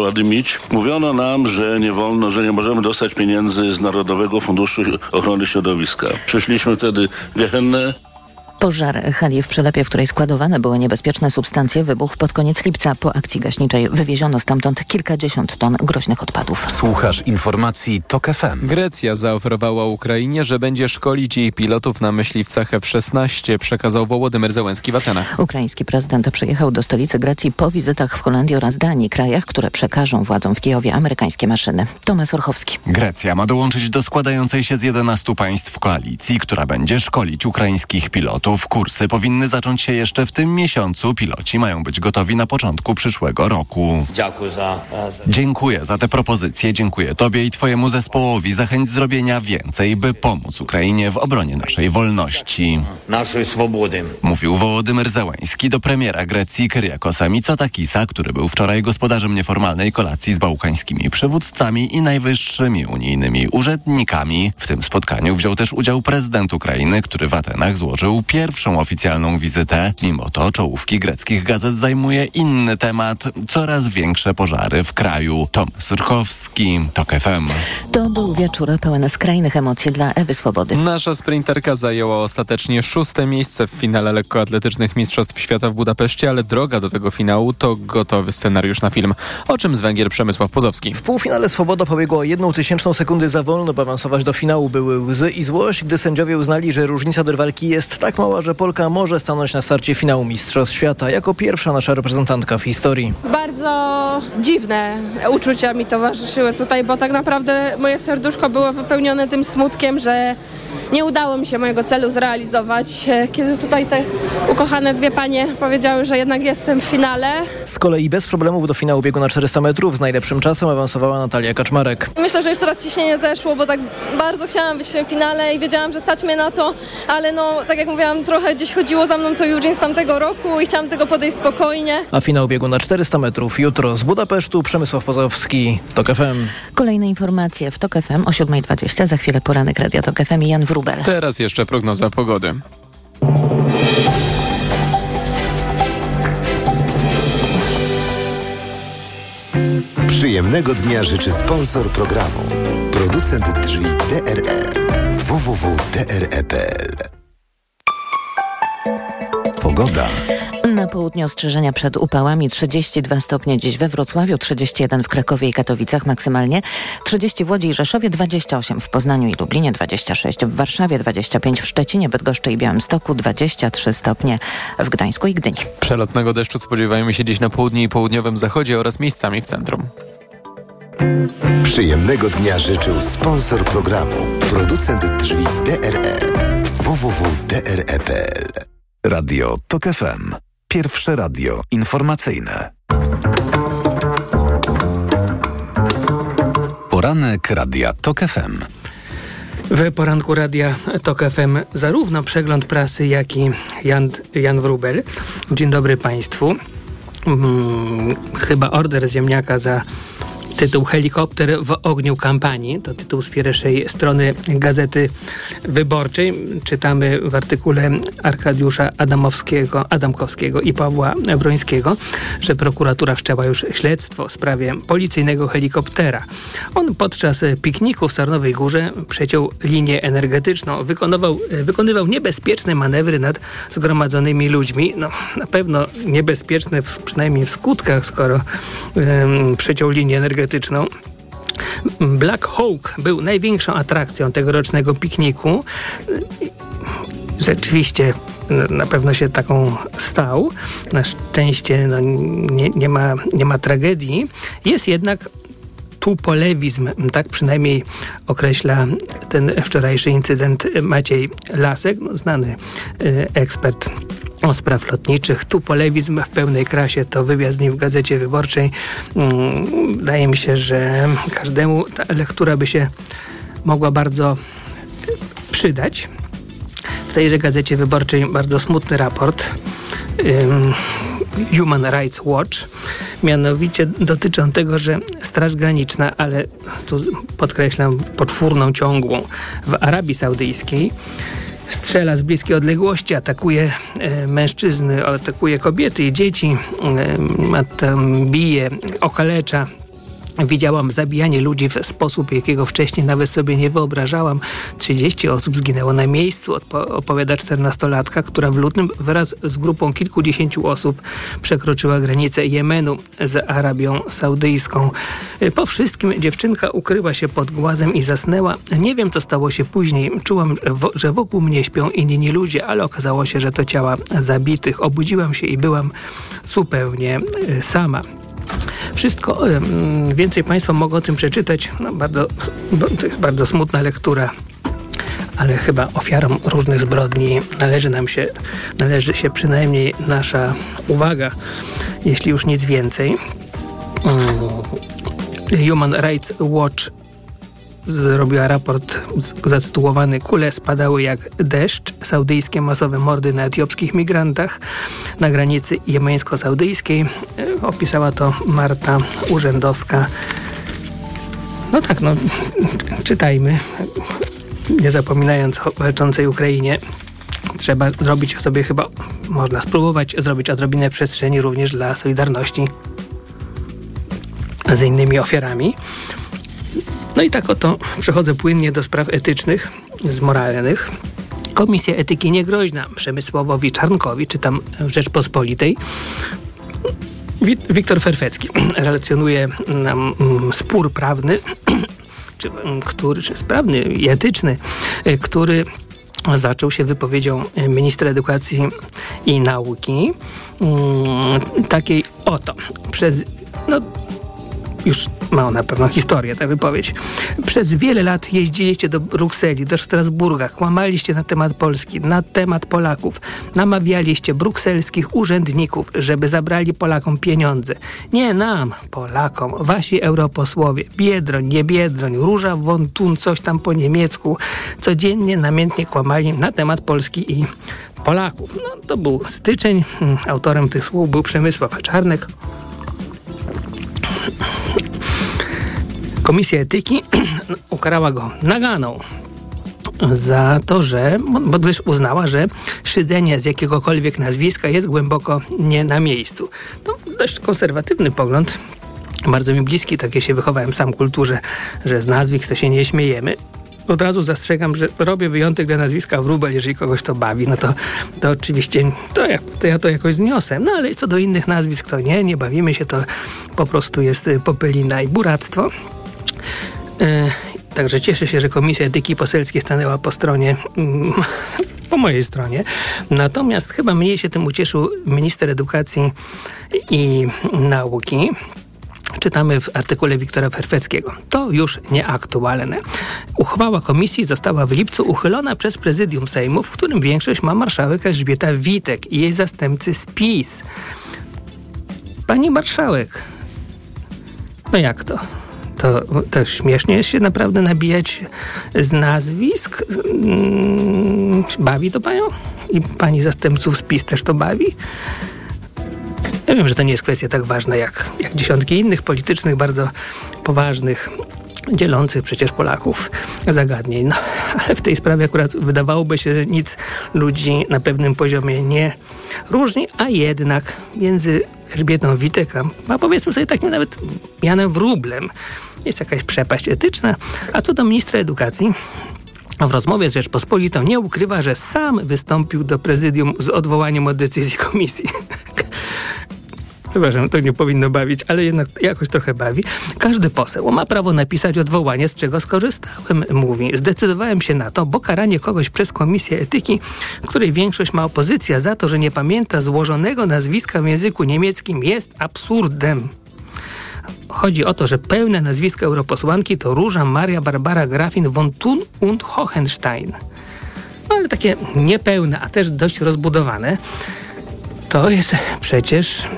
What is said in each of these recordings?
Ładymić. Mówiono nam, że nie wolno, że nie możemy dostać pieniędzy z Narodowego Funduszu Ochrony Środowiska. Przyszliśmy wtedy gehennę, Pożar hali w Przylepie, w której składowane były niebezpieczne substancje, wybuchł pod koniec lipca. Po akcji gaśniczej wywieziono stamtąd kilkadziesiąt ton groźnych odpadów. Słuchasz informacji TOK FM. Grecja zaoferowała Ukrainie, że będzie szkolić jej pilotów na myśliwcach F-16, przekazał Wołodymyr Zełenski w Atenach. Ukraiński prezydent przyjechał do stolicy Grecji po wizytach w Holandii oraz Danii, krajach, które przekażą władzom w Kijowie amerykańskie maszyny. Tomasz Orchowski. Grecja ma dołączyć do składającej się z 11 państw koalicji, która będzie szkolić ukraińskich pilotów. Kursy powinny zacząć się jeszcze w tym miesiącu. Piloci mają być gotowi na początku przyszłego roku. Dziękuję za te propozycje. Dziękuję Tobie i Twojemu zespołowi za chęć zrobienia więcej, by pomóc Ukrainie w obronie naszej wolności. Naszej swobody. Mówił Wołodymyr Zełański do premiera Grecji Kyriakosa Mitsotakisa, który był wczoraj gospodarzem nieformalnej kolacji z bałkańskimi przywódcami i najwyższymi unijnymi urzędnikami. W tym spotkaniu wziął też udział prezydent Ukrainy, który w Atenach złożył pierwszą oficjalną wizytę. Mimo to czołówki greckich gazet zajmuje inny temat. Coraz większe pożary w kraju. Tomasz Surchowski, TOK FM. To był wieczór pełen skrajnych emocji dla Ewy Swobody. Nasza sprinterka zajęła ostatecznie szóste miejsce w finale lekkoatletycznych Mistrzostw Świata w Budapeszcie, ale droga do tego finału to gotowy scenariusz na film. O czym z Węgier Przemysław Pozowski. W półfinale Swoboda pobiegła jedną tysięczną sekundy za wolno, by awansować do finału. Były łzy i złość, gdy sędziowie uznali, że różnica do rywalki jest tak mała, że Polka może stanąć na starcie finału Mistrzostw Świata jako pierwsza nasza reprezentantka w historii. Bardzo dziwne uczucia mi towarzyszyły tutaj, bo tak naprawdę moje serduszko było wypełnione tym smutkiem, że nie udało mi się mojego celu zrealizować. Kiedy tutaj te ukochane dwie panie powiedziały, że jednak jestem w finale. Z kolei bez problemów do finału biegu na 400 metrów z najlepszym czasem awansowała Natalia Kaczmarek. Myślę, że już teraz ciśnienie zeszło, bo tak bardzo chciałam być w tym finale i wiedziałam, że stać mnie na to, ale no, tak jak mówiłam, trochę gdzieś chodziło za mną to Eugene z tamtego roku i chciałam tego podejść spokojnie. A finał biegu na 400 metrów jutro z Budapesztu Przemysław Pozowski, TOK FM. Kolejne informacje w TOK FM o 7.20. Za chwilę poranek Radia TOK FM i Jan Wrubel. Teraz jeszcze prognoza pogody. Przyjemnego dnia życzy sponsor programu. Producent drzwi DRE. www.dre.pl Pogoda. Na południu ostrzeżenia przed upałami 32 stopnie dziś we Wrocławiu, 31 w Krakowie i Katowicach maksymalnie, 30 w Łodzi i Rzeszowie, 28 w Poznaniu i Lublinie, 26 w Warszawie, 25 w Szczecinie, Bydgoszczy i Białymstoku, 23 stopnie w Gdańsku i Gdyni. Przelotnego deszczu spodziewajmy się dziś na południu i południowym zachodzie oraz miejscami w centrum. Przyjemnego dnia życzył sponsor programu. Producent drzwi DRE. www.dre.pl Radio TOK FM. Pierwsze radio informacyjne. Poranek Radia TOK FM. W poranku Radia TOK FM zarówno przegląd prasy, jak i Jan, Jan Wrubel. Dzień dobry Państwu. Hmm, chyba order ziemniaka za tytuł Helikopter w ogniu kampanii. To tytuł z pierwszej strony Gazety Wyborczej. Czytamy w artykule Arkadiusza Adamowskiego, Adamkowskiego i Pawła Wrońskiego, że prokuratura wszczęła już śledztwo w sprawie policyjnego helikoptera. On podczas pikniku w Starnowej Górze przeciął linię energetyczną. Wykonywał, wykonywał niebezpieczne manewry nad zgromadzonymi ludźmi. No, na pewno niebezpieczne w, przynajmniej w skutkach, skoro um, przeciął linię energetyczną Black Hawk był największą atrakcją tegorocznego pikniku. Rzeczywiście na pewno się taką stał. Na szczęście no, nie, nie, ma, nie ma tragedii. Jest jednak tupolewizm, tak przynajmniej określa ten wczorajszy incydent Maciej Lasek, no, znany y, ekspert o spraw lotniczych. Tupolewizm w pełnej krasie to wywiad z nim w Gazecie Wyborczej. Mm, wydaje mi się, że każdemu ta lektura by się mogła bardzo przydać. W tejże Gazecie Wyborczej bardzo smutny raport. Human Rights Watch. Mianowicie dotyczy tego, że Straż Graniczna, ale tu podkreślam poczwórną ciągłą w Arabii Saudyjskiej strzela z bliskiej odległości, atakuje e, mężczyzny, atakuje kobiety i dzieci, e, bije, okalecza Widziałam zabijanie ludzi w sposób, jakiego wcześniej nawet sobie nie wyobrażałam. 30 osób zginęło na miejscu, opowiada 14-latka, która w lutym wraz z grupą kilkudziesięciu osób przekroczyła granicę Jemenu z Arabią Saudyjską. Po wszystkim dziewczynka ukryła się pod głazem i zasnęła. Nie wiem, co stało się później. Czułam, że wokół mnie śpią inni ludzie, ale okazało się, że to ciała zabitych. Obudziłam się i byłam zupełnie e, sama. Wszystko więcej Państwo mogą o tym przeczytać. No, bardzo, to jest bardzo smutna lektura ale chyba ofiarom różnych zbrodni należy nam się, należy się przynajmniej nasza uwaga, jeśli już nic więcej. Mm, Human Rights Watch zrobiła raport zatytułowany Kule spadały jak deszcz. Saudyjskie masowe mordy na etiopskich migrantach na granicy jemeńsko-saudyjskiej. E, opisała to Marta Urzędowska. No tak, no czytajmy, nie zapominając o walczącej Ukrainie. Trzeba zrobić sobie chyba, można spróbować zrobić odrobinę przestrzeni również dla Solidarności z innymi ofiarami. No i tak oto przechodzę płynnie do spraw etycznych, z moralnych. Komisja Etyki Niegroźna Przemysławowi Czarnkowi, czy tam Rzeczpospolitej, Wiktor Ferfecki relacjonuje nam mm, spór prawny, czy, mm, który, czy sprawny i etyczny, y, który zaczął się wypowiedzią ministra edukacji i nauki, mm, takiej oto. Przez no, już ma na pewno historię ta wypowiedź. Przez wiele lat jeździliście do Brukseli, do Strasburga, kłamaliście na temat Polski, na temat Polaków. Namawialiście brukselskich urzędników, żeby zabrali Polakom pieniądze. Nie nam, Polakom, wasi europosłowie, Biedroń, nie Biedroń, Róża von Thun, coś tam po niemiecku, codziennie namiętnie kłamali na temat Polski i Polaków. No, to był styczeń. Autorem tych słów był Przemysław Czarnek. Komisja Etyki ukarała go naganą za to, że, bo gdyż uznała, że szydzenie z jakiegokolwiek nazwiska jest głęboko nie na miejscu. To dość konserwatywny pogląd, bardzo mi bliski, takie się wychowałem sam kulturze, że z nazwisk to się nie śmiejemy od razu zastrzegam, że robię wyjątek dla nazwiska Wróbel, jeżeli kogoś to bawi, no to, to oczywiście to ja, to ja to jakoś zniosę. No ale co do innych nazwisk, to nie, nie bawimy się, to po prostu jest popelina i buractwo. Yy, także cieszę się, że Komisja Etyki Poselskiej stanęła po stronie, mm, po mojej stronie. Natomiast chyba mniej się tym ucieszył minister edukacji i nauki, czytamy w artykule Wiktora Ferfeckiego. To już nieaktualne. Uchwała komisji została w lipcu uchylona przez prezydium Sejmu, w którym większość ma marszałek Elżbieta Witek i jej zastępcy z PiS. Pani marszałek, no jak to? To, to śmiesznie się naprawdę nabijać z nazwisk. Mm, bawi to panią? I pani zastępców z PiS też to bawi? Ja wiem, że to nie jest kwestia tak ważna jak, jak dziesiątki innych politycznych, bardzo poważnych, dzielących przecież Polaków zagadnień. No, ale w tej sprawie akurat wydawałoby się, że nic ludzi na pewnym poziomie nie różni, a jednak między Elżbietą Witek, a powiedzmy sobie takim nawet Janem Wróblem jest jakaś przepaść etyczna. A co do ministra edukacji, w rozmowie z Rzeczpospolitą nie ukrywa, że sam wystąpił do prezydium z odwołaniem od decyzji komisji. Przepraszam, to nie powinno bawić, ale jednak jakoś trochę bawi. Każdy poseł ma prawo napisać odwołanie, z czego skorzystałem, mówi. Zdecydowałem się na to, bo karanie kogoś przez Komisję Etyki, której większość ma opozycja za to, że nie pamięta złożonego nazwiska w języku niemieckim jest absurdem. Chodzi o to, że pełne nazwisko europosłanki to Róża Maria Barbara Grafin von Thun und Hohenstein. No ale takie niepełne, a też dość rozbudowane. To jest przecież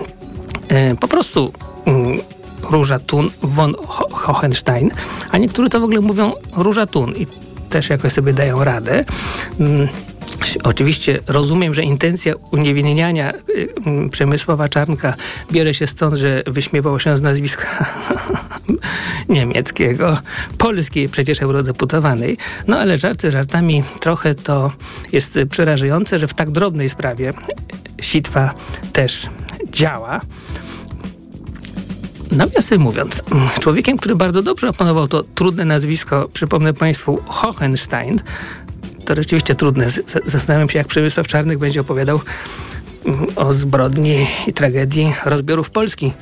po prostu mm, Róża Thun von Hohenstein, a niektórzy to w ogóle mówią Róża Thun i też jakoś sobie dają radę. Mm, oczywiście rozumiem, że intencja uniewinniania y, mm, Przemysława Czarnka bierze się stąd, że wyśmiewał się z nazwiska niemieckiego, polskiej przecież eurodeputowanej. No ale żarty żartami trochę to jest przerażające, że w tak drobnej sprawie sitwa też działa. Nawiasem mówiąc, człowiekiem, który bardzo dobrze opanował to trudne nazwisko, przypomnę Państwu, Hohenstein, to rzeczywiście trudne. Zastanawiam się, jak Przemysław Czarnych będzie opowiadał mm, o zbrodni i tragedii rozbiorów Polski.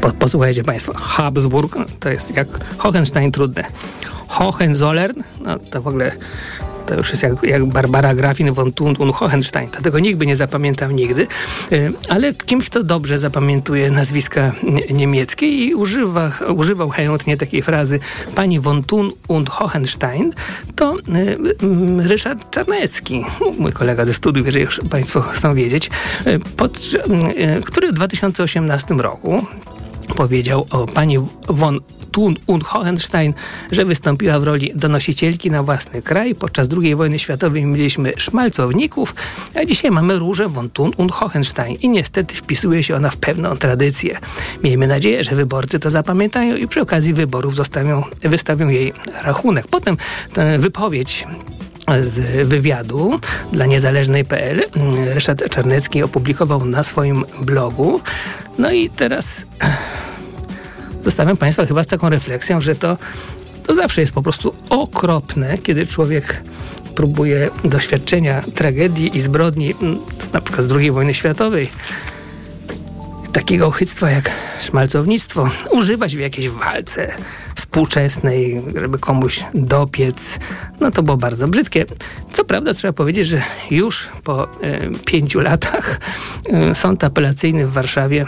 Po, posłuchajcie Państwo. Habsburg to jest jak Hohenstein trudne. Hohenzollern, no to w ogóle to już jest jak, jak Barbara Grafin von Thun und Hohenstein. To tego nikt by nie zapamiętał nigdy. Y, ale kimś, kto dobrze zapamiętuje nazwiska niemieckie i używa, używał chętnie takiej frazy pani von Thun und Hohenstein, to y, Ryszard Czarnecki, mój kolega ze studiów, jeżeli już Państwo chcą wiedzieć, y, pod, który w 2018 roku powiedział o pani von Thun und Hohenstein, że wystąpiła w roli donosicielki na własny kraj. Podczas II wojny światowej mieliśmy szmalcowników, a dzisiaj mamy różę von Thun und Hohenstein i niestety wpisuje się ona w pewną tradycję. Miejmy nadzieję, że wyborcy to zapamiętają i przy okazji wyborów zostawią, wystawią jej rachunek. Potem tę wypowiedź z wywiadu dla niezależnej.pl Ryszard Czarnecki opublikował na swoim blogu. No i teraz zostawiam Państwa chyba z taką refleksją, że to, to zawsze jest po prostu okropne, kiedy człowiek próbuje doświadczenia tragedii i zbrodni, mm, na przykład z II wojny światowej, takiego ochyctwa jak szmalcownictwo, używać w jakiejś walce współczesnej, żeby komuś dopiec. No to było bardzo brzydkie. Co prawda trzeba powiedzieć, że już po y, pięciu latach y, sąd apelacyjny w Warszawie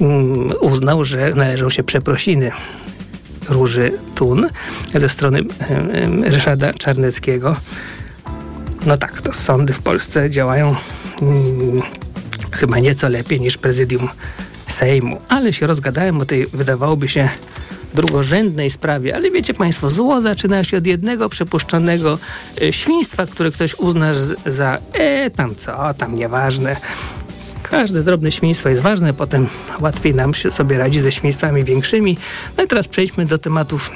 Mm, uznał, że należą się przeprosiny Róży Tun ze strony Ryszarda Czarneckiego. No tak, to sądy w Polsce działają hmm, chyba nieco lepiej niż prezydium Sejmu. Ale się rozgadałem o tej, wydawałoby się, drugorzędnej sprawie, ale wiecie Państwo, zło zaczyna się od jednego przepuszczonego e, świństwa, które ktoś uzna za e, tam co, tam nieważne. Każde drobne świństwo jest ważne, potem łatwiej nam się sobie radzi ze świństwami większymi. No i teraz przejdźmy do tematów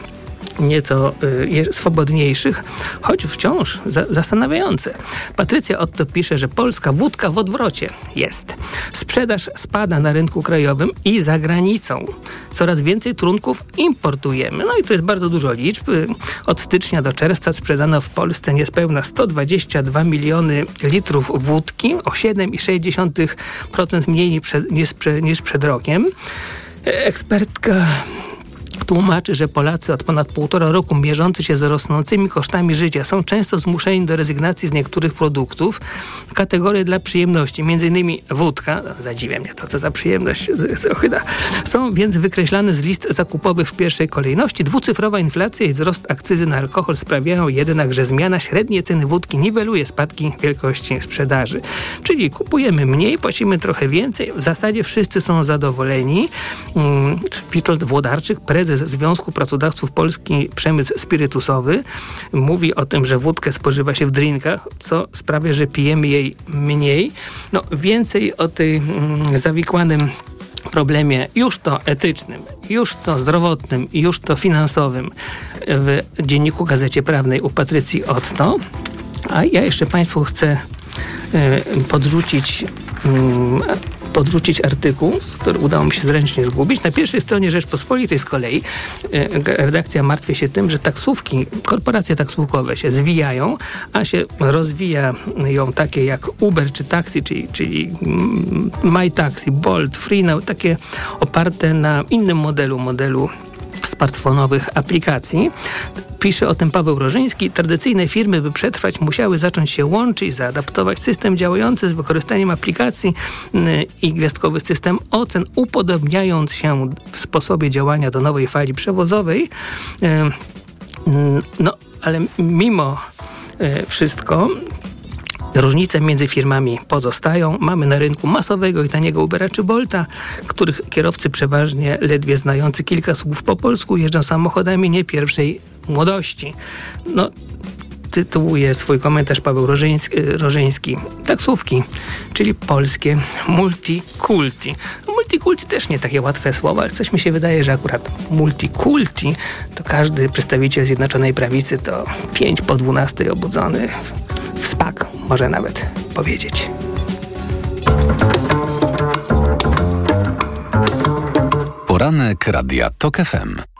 nieco y, swobodniejszych, choć wciąż za, zastanawiające. Patrycja Otto pisze, że polska wódka w odwrocie jest. Sprzedaż spada na rynku krajowym i za granicą. Coraz więcej trunków importujemy. No i to jest bardzo dużo liczb. Od stycznia do czerwca sprzedano w Polsce niespełna 122 miliony litrów wódki, o 7,6% mniej niż przed, niż, niż przed rokiem. Ekspertka tłumaczy, że Polacy od ponad półtora roku mierzący się z rosnącymi kosztami życia są często zmuszeni do rezygnacji z niektórych produktów w kategorii dla przyjemności, innymi wódka, zadziwia mnie to, co za przyjemność, są więc wykreślane z list zakupowych w pierwszej kolejności. Dwucyfrowa inflacja i wzrost akcyzy na alkohol sprawiają jednak, że zmiana średniej ceny wódki niweluje spadki wielkości sprzedaży. Czyli kupujemy mniej, płacimy trochę więcej, w zasadzie wszyscy są zadowoleni. Hmm, Witold Włodarczyk, prezes Związku Pracodawców Polski Przemysł Spirytusowy mówi o tym, że wódkę spożywa się w drinkach, co sprawia, że pijemy jej mniej. No, więcej o tej mm, zawikłanym problemie już to etycznym, już to zdrowotnym, już to finansowym w dzienniku Gazecie Prawnej u Patrycji Otto. A ja jeszcze Państwu chcę y, podrzucić mm, podrzucić artykuł, który udało mi się zręcznie zgubić. Na pierwszej stronie Rzeczpospolitej z kolei e, redakcja martwi się tym, że taksówki, korporacje taksówkowe się zwijają, a się rozwija ją takie jak Uber czy Taxi, czyli, czyli MyTaxi, Bolt, FreeNow, takie oparte na innym modelu, modelu smartfonowych aplikacji. Pisze o tym Paweł Rożyński. Tradycyjne firmy, by przetrwać, musiały zacząć się łączyć, zaadaptować system działający z wykorzystaniem aplikacji mm, i gwiazdkowy system ocen, upodobniając się w sposobie działania do nowej fali przewozowej. Mm, no, ale mimo wszystko Różnice między firmami pozostają. Mamy na rynku masowego i taniego Ubera czy Bolta, których kierowcy przeważnie ledwie znający kilka słów po polsku jeżdżą samochodami nie pierwszej młodości. No, tytułuje swój komentarz Paweł Rożyński, Rożyński. Taksówki, czyli polskie multikulti. No, multikulti też nie takie łatwe słowa, ale coś mi się wydaje, że akurat multikulti to każdy przedstawiciel Zjednoczonej Prawicy to 5 po 12 obudzony w spak, może nawet powiedzieć. Poranek Radia TOK FM.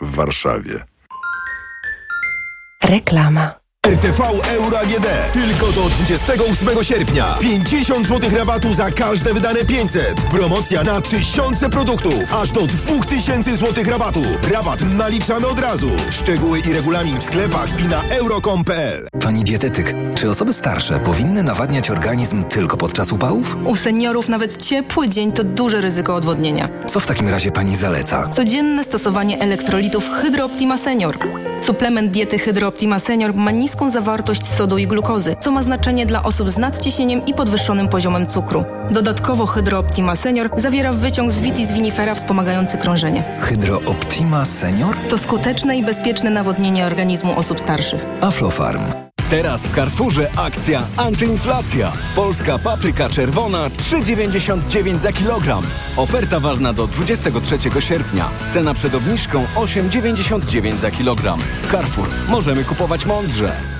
w Warszawie. Reklama. RTV Euro AGD. Tylko do 28 sierpnia. 50 zł rabatu za każde wydane 500. Promocja na tysiące produktów. Aż do 2000 zł rabatu. Rabat naliczamy od razu. Szczegóły i regulamin w sklepach i na euro.com.pl. Pani dietetyk, czy osoby starsze powinny nawadniać organizm tylko podczas upałów? U seniorów nawet ciepły dzień to duże ryzyko odwodnienia. Co w takim razie pani zaleca? Codzienne stosowanie elektrolitów Hydro Optima Senior. Suplement diety Hydro Optima Senior ma niską zawartość sodu i glukozy, co ma znaczenie dla osób z nadciśnieniem i podwyższonym poziomem cukru. Dodatkowo Hydro Optima Senior zawiera wyciąg z vitis vinifera wspomagający krążenie. Hydro Optima Senior? To skuteczne i bezpieczne nawodnienie organizmu osób starszych. Aflofarm. Teraz w Carrefourze akcja antyinflacja. Polska papryka czerwona 3,99 za kilogram. Oferta ważna do 23 sierpnia. Cena przed obniżką 8,99 za kilogram. Carrefour. Możemy kupować mądrze.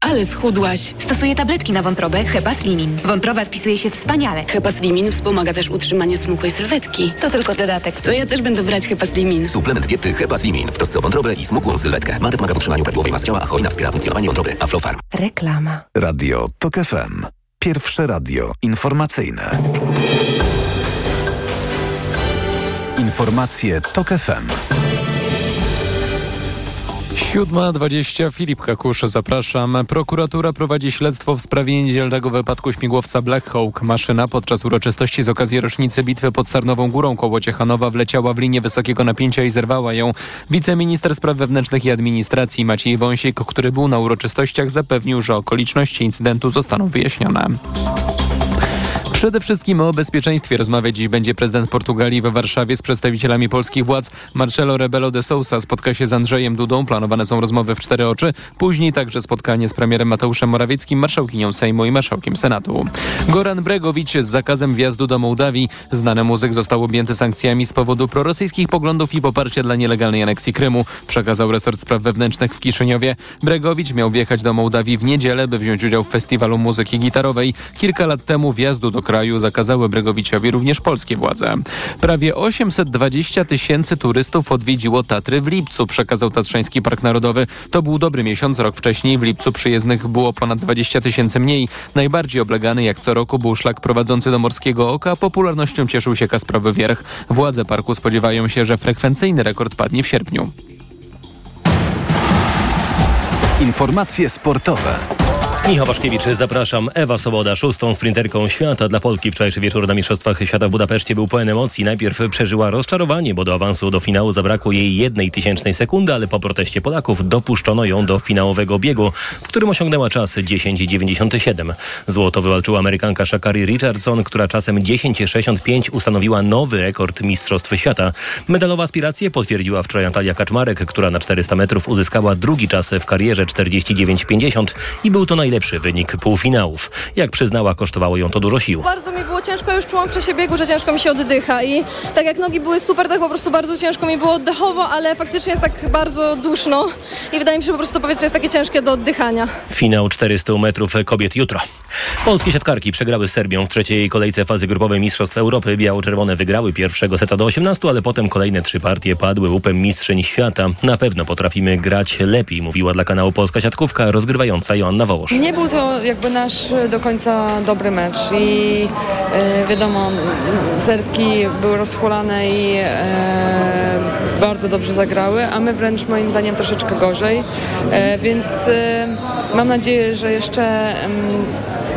Ale schudłaś. Stosuję tabletki na wątrobę Hepa Slimin. Wątroba spisuje się wspaniale. Hepa Slimin wspomaga też utrzymanie smukłej sylwetki. To tylko dodatek. To ja też będę brać Hepa Slimin. Suplement diety Hepa Slimin w trosce o wątrobę i smukłą sylwetkę. Mate pomaga w utrzymaniu prawidłowej masy ciała, a hojna wspiera funkcjonowanie wątroby. Aflofarm. Reklama. Radio TOK FM. Pierwsze radio informacyjne. Informacje TOK FM. 7.20 Filip Kakusz, zapraszam. Prokuratura prowadzi śledztwo w sprawie niedzielnego wypadku śmigłowca Black Hawk. Maszyna podczas uroczystości z okazji rocznicy bitwy pod Sarnową Górą koło Ciechanowa wleciała w linię wysokiego napięcia i zerwała ją. Wiceminister Spraw Wewnętrznych i Administracji Maciej Wąsik, który był na uroczystościach, zapewnił, że okoliczności incydentu zostaną wyjaśnione. Przede wszystkim o bezpieczeństwie rozmawiać dziś będzie prezydent Portugalii we Warszawie z przedstawicielami polskich władz. Marcelo Rebelo de Sousa spotka się z Andrzejem Dudą. Planowane są rozmowy w cztery oczy. Później także spotkanie z premierem Mateuszem Morawieckim, marszałkinią Sejmu i marszałkiem Senatu. Goran Bregowicz z zakazem wjazdu do Mołdawii. Znany muzyk został objęty sankcjami z powodu prorosyjskich poglądów i poparcia dla nielegalnej aneksji Krymu, przekazał resort spraw wewnętrznych w Kiszyniowie. Bregowicz miał wjechać do Mołdawii w niedzielę, by wziąć udział w festiwalu muzyki gitarowej. Kilka lat temu wjazdu do kraju zakazały Bregowiciowi również polskie władze. Prawie 820 tysięcy turystów odwiedziło Tatry w lipcu, przekazał Tatrzański Park Narodowy. To był dobry miesiąc, rok wcześniej w lipcu przyjezdnych było ponad 20 tysięcy mniej. Najbardziej oblegany jak co roku był szlak prowadzący do Morskiego Oka, popularnością cieszył się Kasprowy Wierch. Władze parku spodziewają się, że frekwencyjny rekord padnie w sierpniu. Informacje sportowe. Michał Waszkiewicz, zapraszam. Ewa Soboda, szóstą sprinterką świata dla Polki. Wczorajszy wieczór na Mistrzostwach Świata w Budapeszcie był pełen emocji. Najpierw przeżyła rozczarowanie, bo do awansu do finału zabrakło jej jednej tysięcznej sekundy, ale po proteście Polaków dopuszczono ją do finałowego biegu, w którym osiągnęła czas 10,97. Złoto wywalczyła Amerykanka Shakari Richardson, która czasem 10,65 ustanowiła nowy rekord Mistrzostw Świata. Medalowe aspiracje potwierdziła wczoraj Natalia Kaczmarek, która na 400 metrów uzyskała drugi czas w karierze 49,50 i był to najlepszy wynik półfinałów. Jak przyznała, kosztowało ją to dużo sił. Bardzo mi było ciężko, już czułam w czasie biegu, że ciężko mi się oddycha i tak jak nogi były super, tak po prostu bardzo ciężko mi było oddechowo, ale faktycznie jest tak bardzo duszno i wydaje mi się, że po prostu to powietrze jest takie ciężkie do oddychania. Finał 400 metrów kobiet jutro. Polskie siatkarki przegrały z Serbią w trzeciej kolejce fazy grupowej Mistrzostw Europy. Biało-czerwone wygrały pierwszego seta do 18, ale potem kolejne trzy partie padły łupem mistrzyń świata. Na pewno potrafimy grać lepiej, mówiła dla kanału Polska Siatkówka rozgrywająca Joanna Wołosz. Nie był to jakby nasz do końca dobry mecz i e, wiadomo, Serbki były rozchulane i e, bardzo dobrze zagrały, a my wręcz moim zdaniem troszeczkę gorzej, e, więc e, mam nadzieję, że jeszcze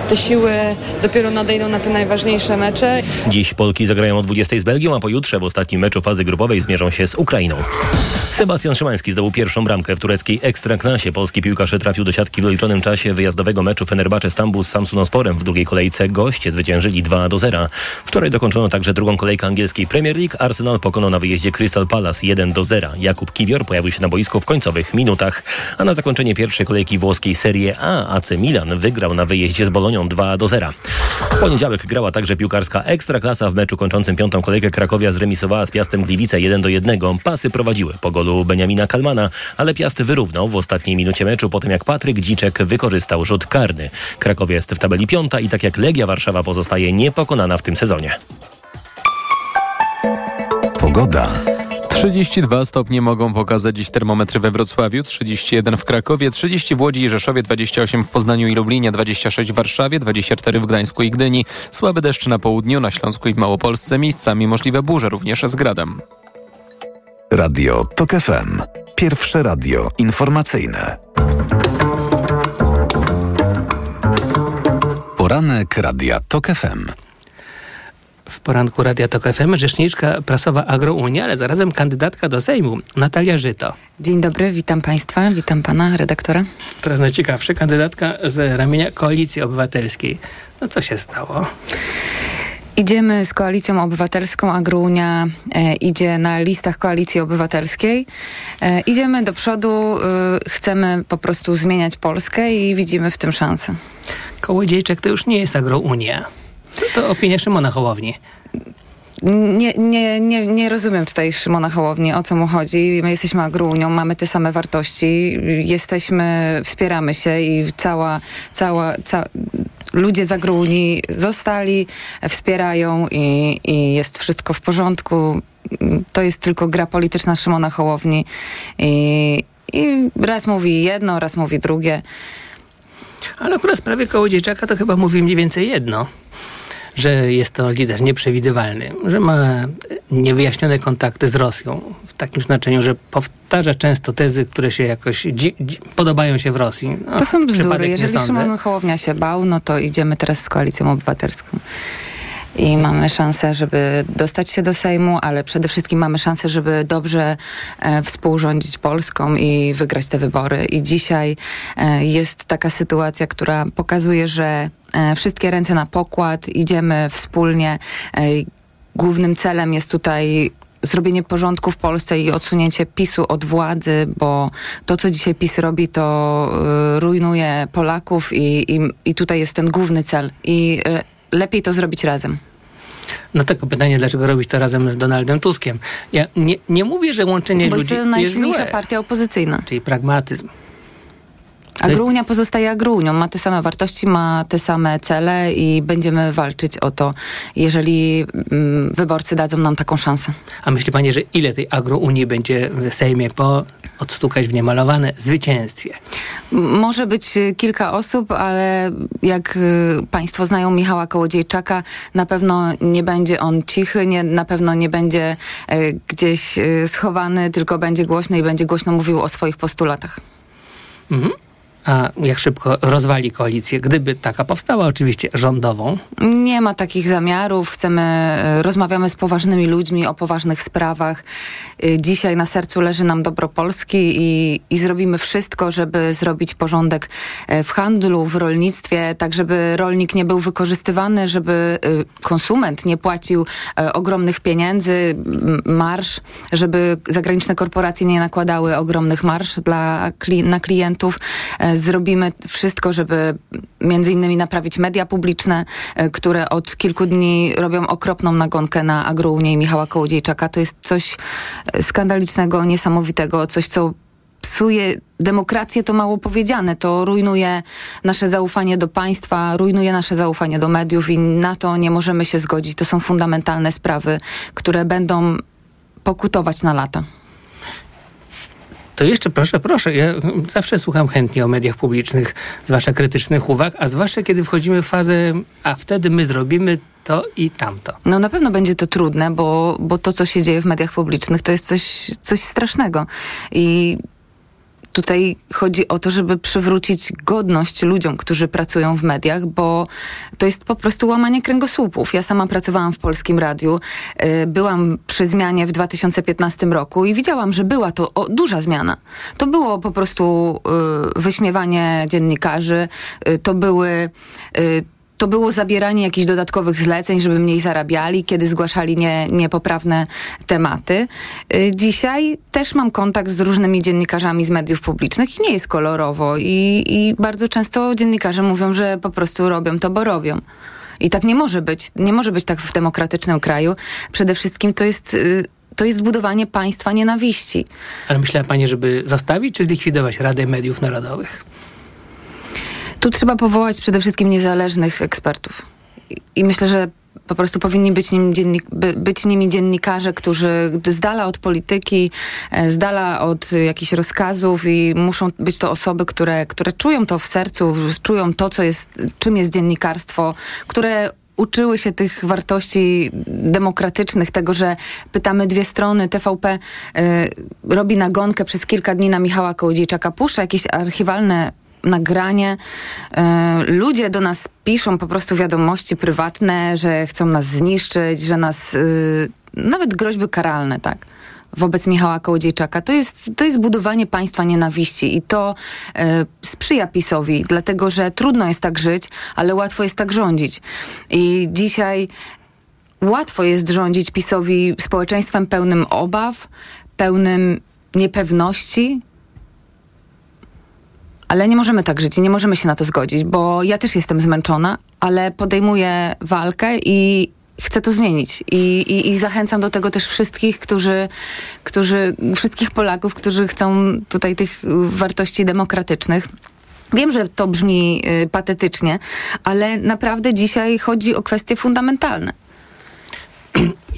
te siły dopiero nadejdą na te najważniejsze mecze. Dziś Polki zagrają o 20 z Belgią, a pojutrze w ostatnim meczu fazy grupowej zmierzą się z Ukrainą. Sebastian Szymański zdobył pierwszą bramkę w tureckiej ekstraklasie. Polski piłkarz trafił do siatki w doliczonym czasie wyjazdowego meczu Fenerbahce Stambuł z Samsunosporem. W drugiej kolejce goście zwyciężyli 2 do 0. Wczoraj dokończono także drugą kolejkę angielskiej Premier League. Arsenal pokonał na wyjeździe Crystal Palace 1 do 0. Jakub Kiwior pojawił się na boisku w końcowych minutach. A na zakończenie pierwszej kolejki włoskiej Serie A AC Milan wygrał na wyjeździe z Bolonią 2 do 0. W poniedziałek grała także piłkarska ekstraklasa w meczu kończącym piątą kolejkę Krakowia zremisowała z Piastem Gliwice 1 do 1. Pasy prowadziły po golu Beniamina Kalmana, ale Piast wyrównał w ostatniej minucie meczu po tym jak Patryk Dziczek wykorzystał rzut karny. Krakowie jest w tabeli piąta i tak jak Legia Warszawa pozostaje niepokonana w tym sezonie. Pogoda. 32 stopnie mogą pokazać dziś termometry we Wrocławiu, 31 w Krakowie, 30 w Łodzi i Rzeszowie, 28 w Poznaniu i Lublinie, 26 w Warszawie, 24 w Gdańsku i Gdyni. Słaby deszcz na południu, na Śląsku i w Małopolsce, miejscami możliwe burze, również z gradem. Radio TOK FM. Pierwsze radio informacyjne. Poranek Radia TOK FM. W poranku Radia Tok FM rzeczniczka prasowa Agrounia, ale zarazem kandydatka do Sejmu, Natalia Żyto. Dzień dobry, witam Państwa, witam Pana redaktora. Teraz najciekawsze, kandydatka z ramienia Koalicji Obywatelskiej. No co się stało? Idziemy z Koalicją Obywatelską, Agrounia e, idzie na listach Koalicji Obywatelskiej. E, idziemy do przodu, e, chcemy po prostu zmieniać Polskę i widzimy w tym szansę. Kołodziejczek to już nie jest Agrounia. To, to opinia Szymona Hołowni. Nie, nie, nie, nie rozumiem tutaj Szymona Hołowni, o co mu chodzi. My jesteśmy Agruunią, mamy te same wartości, jesteśmy, wspieramy się i cała, cała, ca... ludzie z Agruuni zostali, wspierają i, i jest wszystko w porządku. To jest tylko gra polityczna Szymona Hołowni i, i raz mówi jedno, raz mówi drugie. Ale akurat w sprawie Kołodziejczaka to chyba mówi mniej więcej jedno że jest to lider nieprzewidywalny, że ma niewyjaśnione kontakty z Rosją, w takim znaczeniu, że powtarza często tezy, które się jakoś dzi- dzi- podobają się w Rosji. No, to są bzdury. Jeżeli Szymon Hołownia się bał, no to idziemy teraz z Koalicją Obywatelską. I mamy szansę, żeby dostać się do Sejmu, ale przede wszystkim mamy szansę, żeby dobrze e, współrządzić Polską i wygrać te wybory. I dzisiaj e, jest taka sytuacja, która pokazuje, że e, wszystkie ręce na pokład, idziemy wspólnie. E, głównym celem jest tutaj zrobienie porządku w Polsce i odsunięcie PiSu od władzy, bo to, co dzisiaj PiS robi, to y, rujnuje Polaków i, i, i tutaj jest ten główny cel. I y, lepiej to zrobić razem. No tylko pytanie, dlaczego robić to razem z Donaldem Tuskiem? Ja nie, nie mówię, że łączenie Bo ludzi jest to najsilniejsza jest złe, partia opozycyjna. czyli pragmatyzm. A Gruunia pozostaje Agruunią, ma te same wartości, ma te same cele i będziemy walczyć o to, jeżeli mm, wyborcy dadzą nam taką szansę. A myśli pani, że ile tej agrounii będzie w Sejmie po odstukać w niemalowane zwycięstwie? Może być y, kilka osób, ale jak y, Państwo znają Michała Kołodziejczaka, na pewno nie będzie on cichy, nie, na pewno nie będzie y, gdzieś schowany, tylko będzie głośny i będzie głośno mówił o swoich postulatach. Mhm. A jak szybko rozwali koalicję, gdyby taka powstała, oczywiście rządową? Nie ma takich zamiarów. Chcemy, e, rozmawiamy z poważnymi ludźmi o poważnych sprawach. E, Dzisiaj na sercu leży nam dobro Polski i, i zrobimy wszystko, żeby zrobić porządek e, w handlu, w rolnictwie, tak żeby rolnik nie był wykorzystywany, żeby konsument nie płacił ogromnych pieniędzy, marsz, żeby zagraniczne korporacje nie nakładały ogromnych marsz dla, na klientów. Zrobimy wszystko, żeby między innymi naprawić media publiczne, e, które od kilku dni robią okropną nagonkę na Agrounię i Michała Kołodziejczaka. To jest coś e, skandalicznego, niesamowitego, coś, co psuje demokrację, to mało powiedziane. To rujnuje nasze zaufanie do państwa, rujnuje nasze zaufanie do mediów i na to nie możemy się zgodzić. To są fundamentalne sprawy, które będą pokutować na lata. To jeszcze proszę, proszę. Ja zawsze słucham chętnie o mediach publicznych, zwłaszcza krytycznych uwag, a zwłaszcza kiedy wchodzimy w fazę, a wtedy my zrobimy to i tamto. No na pewno będzie to trudne, bo, bo to, co się dzieje w mediach publicznych, to jest coś, coś strasznego. I tutaj chodzi o to, żeby przywrócić godność ludziom, którzy pracują w mediach, bo to jest po prostu łamanie kręgosłupów. Ja sama pracowałam w Polskim Radiu, y, byłam przy zmianie w 2015 roku i widziałam, że była to o, duża zmiana. To było po prostu y, wyśmiewanie dziennikarzy, y, to były to było zabieranie jakichś dodatkowych zleceń, żeby mniej zarabiali, kiedy zgłaszali nie, niepoprawne tematy. Y, dzisiaj też mam kontakt z różnymi dziennikarzami z mediów publicznych i nie jest kolorowo. I, I bardzo często dziennikarze mówią, że po prostu robią to, bo robią. I tak nie może być. Nie może być tak w demokratycznym kraju. Przede wszystkim to jest y, to jest budowanie państwa nienawiści. Ale myślała Pani, żeby zostawić czy zlikwidować Radę Mediów Narodowych? Tu trzeba powołać przede wszystkim niezależnych ekspertów. I myślę, że po prostu powinni być, nim dziennik, by, być nimi dziennikarze, którzy z dala od polityki, e, z dala od jakichś rozkazów i muszą być to osoby, które, które czują to w sercu, czują to, co jest, czym jest dziennikarstwo, które uczyły się tych wartości demokratycznych, tego, że pytamy dwie strony. TVP y, robi nagonkę przez kilka dni na Michała Kołodziejczaka, puszcza jakieś archiwalne nagranie. E, ludzie do nas piszą po prostu wiadomości prywatne, że chcą nas zniszczyć, że nas... Y, nawet groźby karalne, tak? wobec Michała Kołodziejczaka. To jest, to jest budowanie państwa nienawiści i to e, sprzyja PiSowi, dlatego że trudno jest tak żyć, ale łatwo jest tak rządzić. I dzisiaj łatwo jest rządzić PiSowi społeczeństwem pełnym obaw, pełnym niepewności, ale nie możemy tak żyć i nie możemy się na to zgodzić, bo ja też jestem zmęczona, ale podejmuję walkę i chcę to zmienić. I, i, i zachęcam do tego też wszystkich, którzy, którzy, wszystkich Polaków, którzy chcą tutaj tych wartości demokratycznych. Wiem, że to brzmi y, patetycznie, ale naprawdę dzisiaj chodzi o kwestie fundamentalne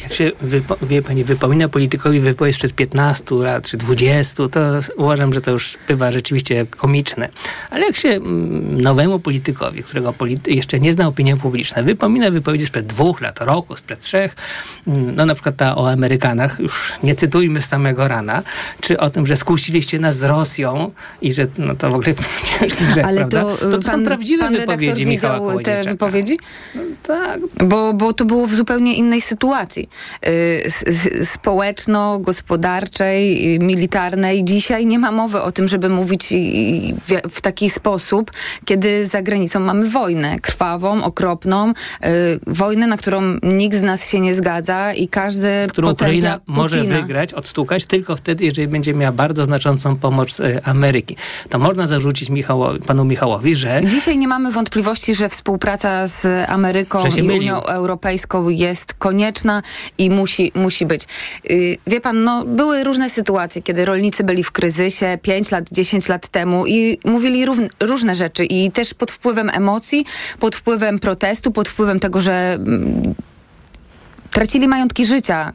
jak się wypo, wie pani, wypomina politykowi wypowiedź sprzed 15 lat czy 20, to uważam, że to już bywa rzeczywiście komiczne. Ale jak się mm, nowemu politykowi, którego polity jeszcze nie zna opinii publicznej, wypomina wypowiedzi sprzed dwóch lat, roku, sprzed trzech, mm, no na przykład ta o Amerykanach, już nie cytujmy z samego rana, czy o tym, że skłóciliście nas z Rosją i że no to w ogóle ciężki grzech, Ale prawda? To, to, to pan, są prawdziwe pan wypowiedzi Michała te wypowiedzi? No, tak. Bo, bo to było w zupełnie innej sytuacji. Y, społeczno-gospodarczej, y, militarnej. Dzisiaj nie ma mowy o tym, żeby mówić w taki sposób, kiedy za granicą mamy wojnę krwawą, okropną, y, wojnę, na którą nikt z nas się nie zgadza i każdy Którą Ukraina może wygrać, odstukać tylko wtedy, jeżeli będzie miała bardzo znaczącą pomoc Ameryki. To można zarzucić Michałowi, panu Michałowi, że... Dzisiaj nie mamy wątpliwości, że współpraca z Ameryką i Unią Europejską jest konieczna i musi, musi być. Yy, wie pan, no, były różne sytuacje, kiedy rolnicy byli w kryzysie 5 lat, 10 lat temu i mówili równ, różne rzeczy i też pod wpływem emocji, pod wpływem protestu, pod wpływem tego, że mm, tracili majątki życia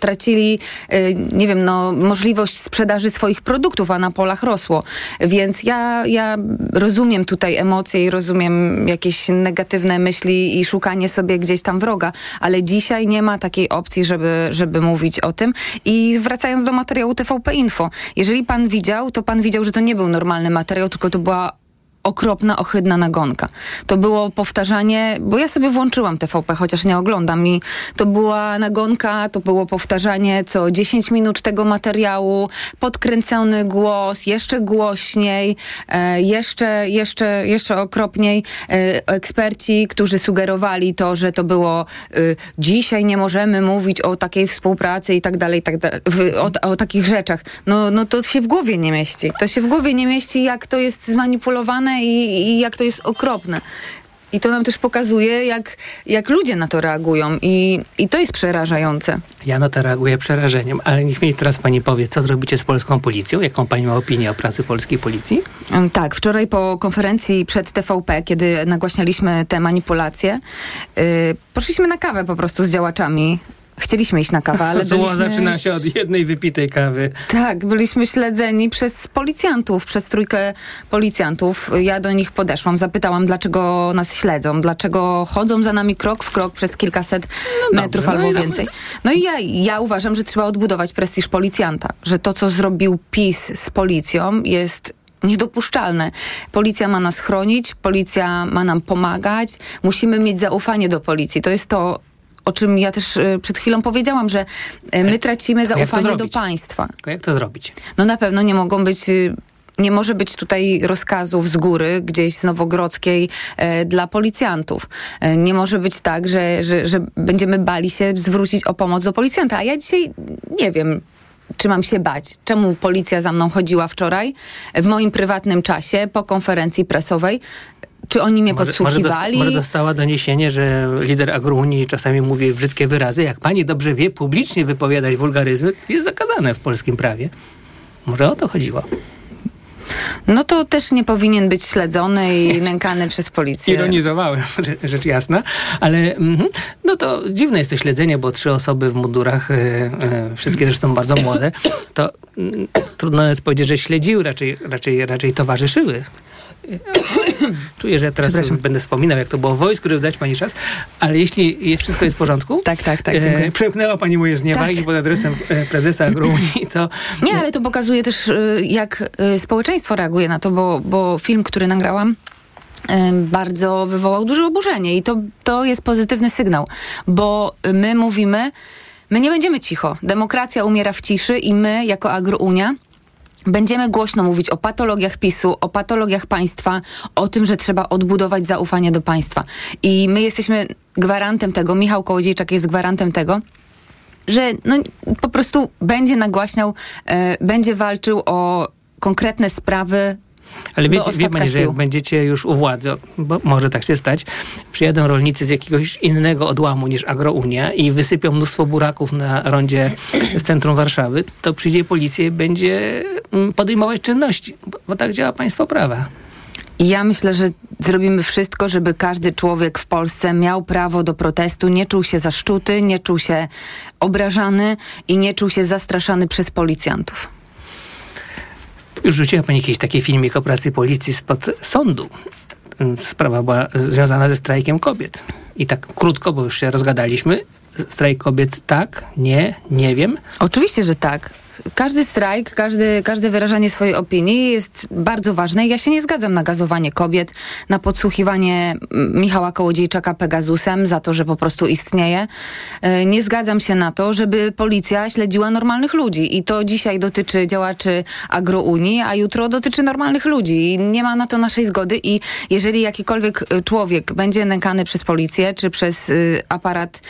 tracili, y, nie wiem, no, możliwość sprzedaży swoich produktów, a na polach rosło. Więc ja, ja rozumiem tutaj emocje i rozumiem jakieś negatywne myśli i szukanie sobie gdzieś tam wroga, ale dzisiaj nie ma takiej opcji, żeby, żeby mówić o tym. I wracając do materiału TVP Info, jeżeli pan widział, to pan widział, że to nie był normalny materiał, tylko to była okropna, ohydna nagonka. To było powtarzanie, bo ja sobie włączyłam TVP, chociaż nie oglądam i to była nagonka, to było powtarzanie co 10 minut tego materiału, podkręcony głos, jeszcze głośniej, e, jeszcze, jeszcze, jeszcze okropniej. E, eksperci, którzy sugerowali to, że to było e, dzisiaj nie możemy mówić o takiej współpracy i tak dalej, tak dalej, w, o, o takich rzeczach. No, no to się w głowie nie mieści. To się w głowie nie mieści, jak to jest zmanipulowane i, i jak to jest okropne. I to nam też pokazuje, jak, jak ludzie na to reagują. I, I to jest przerażające. Ja na to reaguję przerażeniem, ale niech mi teraz pani powie, co zrobicie z polską policją? Jaką pani ma opinię o pracy polskiej policji? Tak, wczoraj po konferencji przed TVP, kiedy nagłaśnialiśmy te manipulacje, yy, poszliśmy na kawę po prostu z działaczami chcieliśmy iść na kawę, ale Zło byliśmy... zaczyna się od jednej wypitej kawy. Tak, byliśmy śledzeni przez policjantów, przez trójkę policjantów. Ja do nich podeszłam, zapytałam, dlaczego nas śledzą, dlaczego chodzą za nami krok w krok przez kilkaset No metrów dobrze, no albo i więcej. No i ja, ja uważam, że trzeba odbudować prestiż policjanta, że to, co zrobił PiS z policją jest niedopuszczalne. Policja ma nas chronić, policja ma nam pomagać, musimy mieć zaufanie do policji. To jest to, o czym ja też y, przed chwilą powiedziałam, że y, my tracimy zaufanie do państwa. Tylko jak to zrobić? No na pewno nie mogą być... y, Nie może być tutaj rozkazów z góry, gdzieś z Nowogrodzkiej e, dla policjantów. E, nie może być tak, że, że, że będziemy bali się zwrócić o pomoc do policjanta. A ja dzisiaj nie wiem, czy mam się bać. Czemu policja za mną chodziła wczoraj w moim prywatnym czasie po konferencji prasowej? Czy oni mnie Może, podsłuchiwali? może dostała doniesienie, że lider agrounii czasami mówi brzydkie wyrazy. Jak pani dobrze wie, publicznie wypowiadać wulgaryzmy jest zakazane w polskim prawie. Może o to chodziło. No to też nie powinien być śledzony i nękany przez policję. Ironizowałem, rzecz, rzecz jasna, ale mhm, no to dziwne jest to śledzenie, bo trzy osoby w mundurach, e, e, wszystkie zresztą bardzo młode, to mm, trudno nawet powiedzieć, że śledziły, raczej, raczej, raczej towarzyszyły. Czuję, że ja teraz będę wspominał, jak to było w wojsku, żeby dać pani czas, ale jeśli je- wszystko jest w porządku, tak, tak, tak, dziękuję. e, pani moje zniewagi pod adresem e, prezesa Agrounii, to Nie, ale to pokazuje też, y, jak y, społeczeństwo reaguje na to, bo, bo film, który nagrałam, y, bardzo wywołał duże oburzenie i to, to jest pozytywny sygnał, bo my mówimy, my nie będziemy cicho. Demokracja umiera w ciszy i my, jako Agrounia, Będziemy głośno mówić o patologiach PiSu, o patologiach państwa, o tym, że trzeba odbudować zaufanie do państwa. I my jesteśmy gwarantem tego, Michał Kołodziejczak jest gwarantem tego, że no, po prostu będzie nagłaśniał, e, będzie walczył o konkretne sprawy. Ale wiecie, wie pani, że jak będziecie już u władzy, bo może tak się stać, przyjadą rolnicy z jakiegoś innego odłamu niż Agrounia i wysypią mnóstwo buraków na rondzie w centrum Warszawy, to przyjdzie policja i będzie mm, podejmować czynności, bo, bo tak działa państwo prawa. I ja myślę, że zrobimy wszystko, żeby każdy człowiek w Polsce miał prawo do protestu, nie czuł się zaszczuty, nie czuł się obrażany i nie czuł się zastraszany przez policjantów. Rzuciła pani jakiś taki filmik o pracy policji spod sądu. Sprawa była związana ze strajkiem kobiet. I tak krótko, bo już się rozgadaliśmy. Strajk kobiet tak, nie, nie wiem. Oczywiście, że tak. Każdy strajk, każdy, każde wyrażanie swojej opinii jest bardzo ważne ja się nie zgadzam na gazowanie kobiet, na podsłuchiwanie Michała Kołodziejczaka Pegazusem za to, że po prostu istnieje. E, Nie zgadzam się na to, żeby policja śledziła normalnych ludzi i to dzisiaj dotyczy działaczy agrounii, a jutro dotyczy normalnych ludzi i nie ma na to naszej zgody i jeżeli jakikolwiek e, człowiek będzie nękany przez policję czy przez y, aparat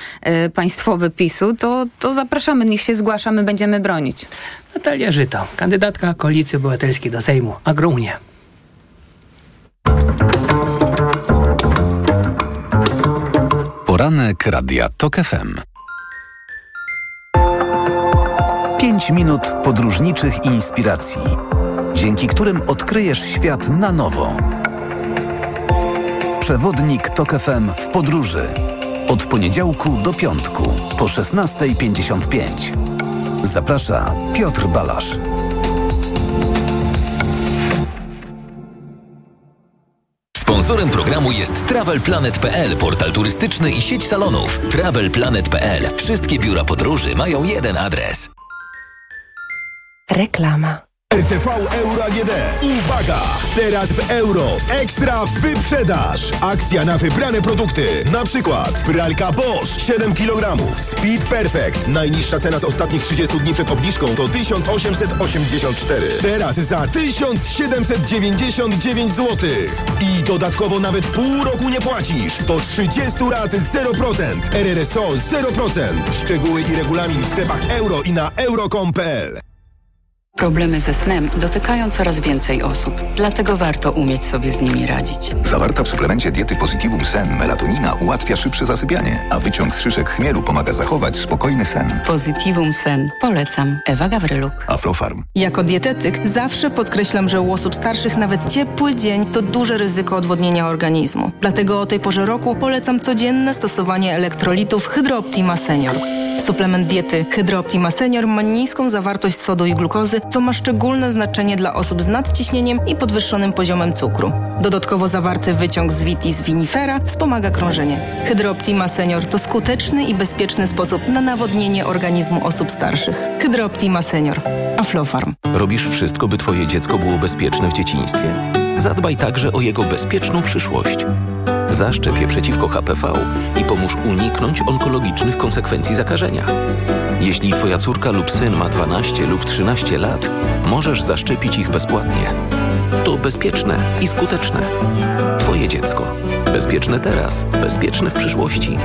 państwowy PiSu, to, to zapraszamy, niech się zgłasza, my będziemy bronić. Natalia Żyto, kandydatka Koalicji Obywatelskiej do Sejmu, Agrounia. Poranek Radia TOK FM. 5 minut podróżniczych inspiracji, dzięki którym odkryjesz świat na nowo. Przewodnik TOK FM w podróży. Od poniedziałku do piątku po 16.55. Zaprasza Piotr Balasz. Sponsorem programu jest TravelPlanet.pl, portal turystyczny i sieć salonów. TravelPlanet.pl. Wszystkie biura podróży mają jeden adres. Reklama. RTV Euro AGD. Uwaga! Teraz w euro. Ekstra wyprzedaż. Akcja na wybrane produkty. Na przykład pralka Bosch 7 kg. Speed Perfect. Najniższa cena z ostatnich 30 dni przed obniżką to 1884. Teraz za 1799 zł. I dodatkowo nawet pół roku nie płacisz. Do 30 lat 0%. RRSO 0%. Szczegóły i regulamin w sklepach euro i na euro.com.pl Problemy ze snem dotykają coraz więcej osób, dlatego warto umieć sobie z nimi radzić. Zawarta w suplemencie diety Positivum Sen melatonina ułatwia szybsze zasypianie, a wyciąg z szyszek chmielu pomaga zachować spokojny sen. Positivum Sen. Polecam. Ewa Gawryluk. Aflofarm. Jako dietetyk zawsze podkreślam, że u osób starszych nawet ciepły dzień to duże ryzyko odwodnienia organizmu. Dlatego o tej porze roku polecam codzienne stosowanie elektrolitów Hydrooptima Senior. Suplement diety Hydrooptima Senior ma niską zawartość sodu i glukozy, co ma szczególne znaczenie dla osób z nadciśnieniem i podwyższonym poziomem cukru. Dodatkowo zawarty wyciąg z vitis vinifera wspomaga krążenie. Hydrooptima Senior to skuteczny i bezpieczny sposób na nawodnienie organizmu osób starszych. Hydrooptima Senior. Aflofarm. Robisz wszystko, by Twoje dziecko było bezpieczne w dzieciństwie. Zadbaj także o jego bezpieczną przyszłość. Zaszczep je przeciwko HPV i pomóż uniknąć onkologicznych konsekwencji zakażenia. Jeśli Twoja córka lub syn ma 12 lub 13 lat, możesz zaszczepić ich bezpłatnie. To bezpieczne i skuteczne. Twoje dziecko. Bezpieczne teraz, bezpieczne w przyszłości.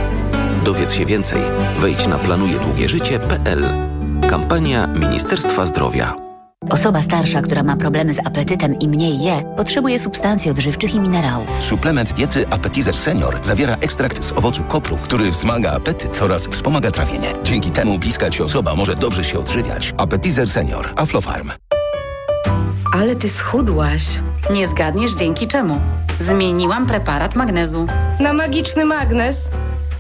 Dowiedz się więcej. Wejdź na planujedługieżycie.pl. Kampania Ministerstwa Zdrowia. Osoba starsza, która ma problemy z apetytem i mniej je, potrzebuje substancji odżywczych i minerałów. Suplement diety Appetizer Senior zawiera ekstrakt z owocu kopru, który wzmaga apetyt oraz wspomaga trawienie. Dzięki temu bliska ci osoba może dobrze się odżywiać. Appetizer Senior. Aflofarm. Ale ty schudłaś. Nie zgadniesz dzięki czemu. Zmieniłam preparat magnezu. Na magiczny magnes?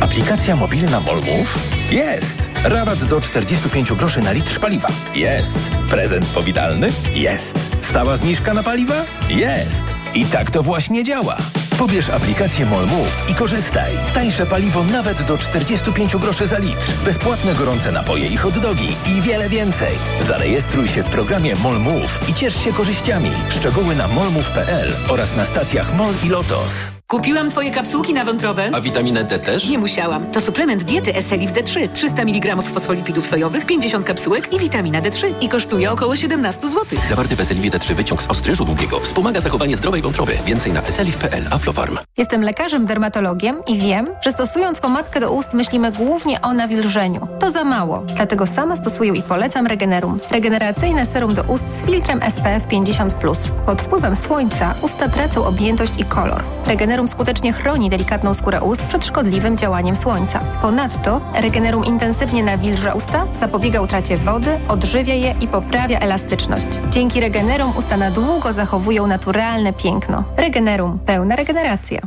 Aplikacja mobilna MOL Move? Jest. Rabat do 45 groszy na litr paliwa? Jest. Prezent powitalny? Jest. Stała zniżka na paliwa? Jest. I tak to właśnie działa. Pobierz aplikację MOL Move i korzystaj. Tańsze paliwo nawet do 45 groszy za litr. Bezpłatne gorące napoje i hot dogi i wiele więcej. Zarejestruj się w programie MOL Move i ciesz się korzyściami. Szczegóły na molmove.pl oraz na stacjach MOL i LOTOS. Kupiłam twoje kapsułki na wątrobę. A witaminę D też? Nie musiałam. To suplement diety Eselif D3. 300 mg fosfolipidów sojowych, 50 kapsułek i witamina D3. I kosztuje około 17 zł. Zawarty w Eseliwie D3 wyciąg z ostryżu długiego wspomaga zachowanie zdrowej wątroby. Więcej na eselif.pl. Aflofarm. Jestem lekarzem dermatologiem i wiem, że stosując pomadkę do ust myślimy głównie o nawilżeniu. To za mało. Dlatego sama stosuję i polecam Regenerum. Regeneracyjne serum do ust z filtrem SPF 50+. Pod wpływem słońca usta tracą objętość i kolor. Regenerum skutecznie chroni delikatną skórę ust przed szkodliwym działaniem słońca. Ponadto Regenerum intensywnie nawilża usta, zapobiega utracie wody, odżywia je i poprawia elastyczność. Dzięki Regenerum usta na długo zachowują naturalne piękno. Regenerum. Pełna regeneracja.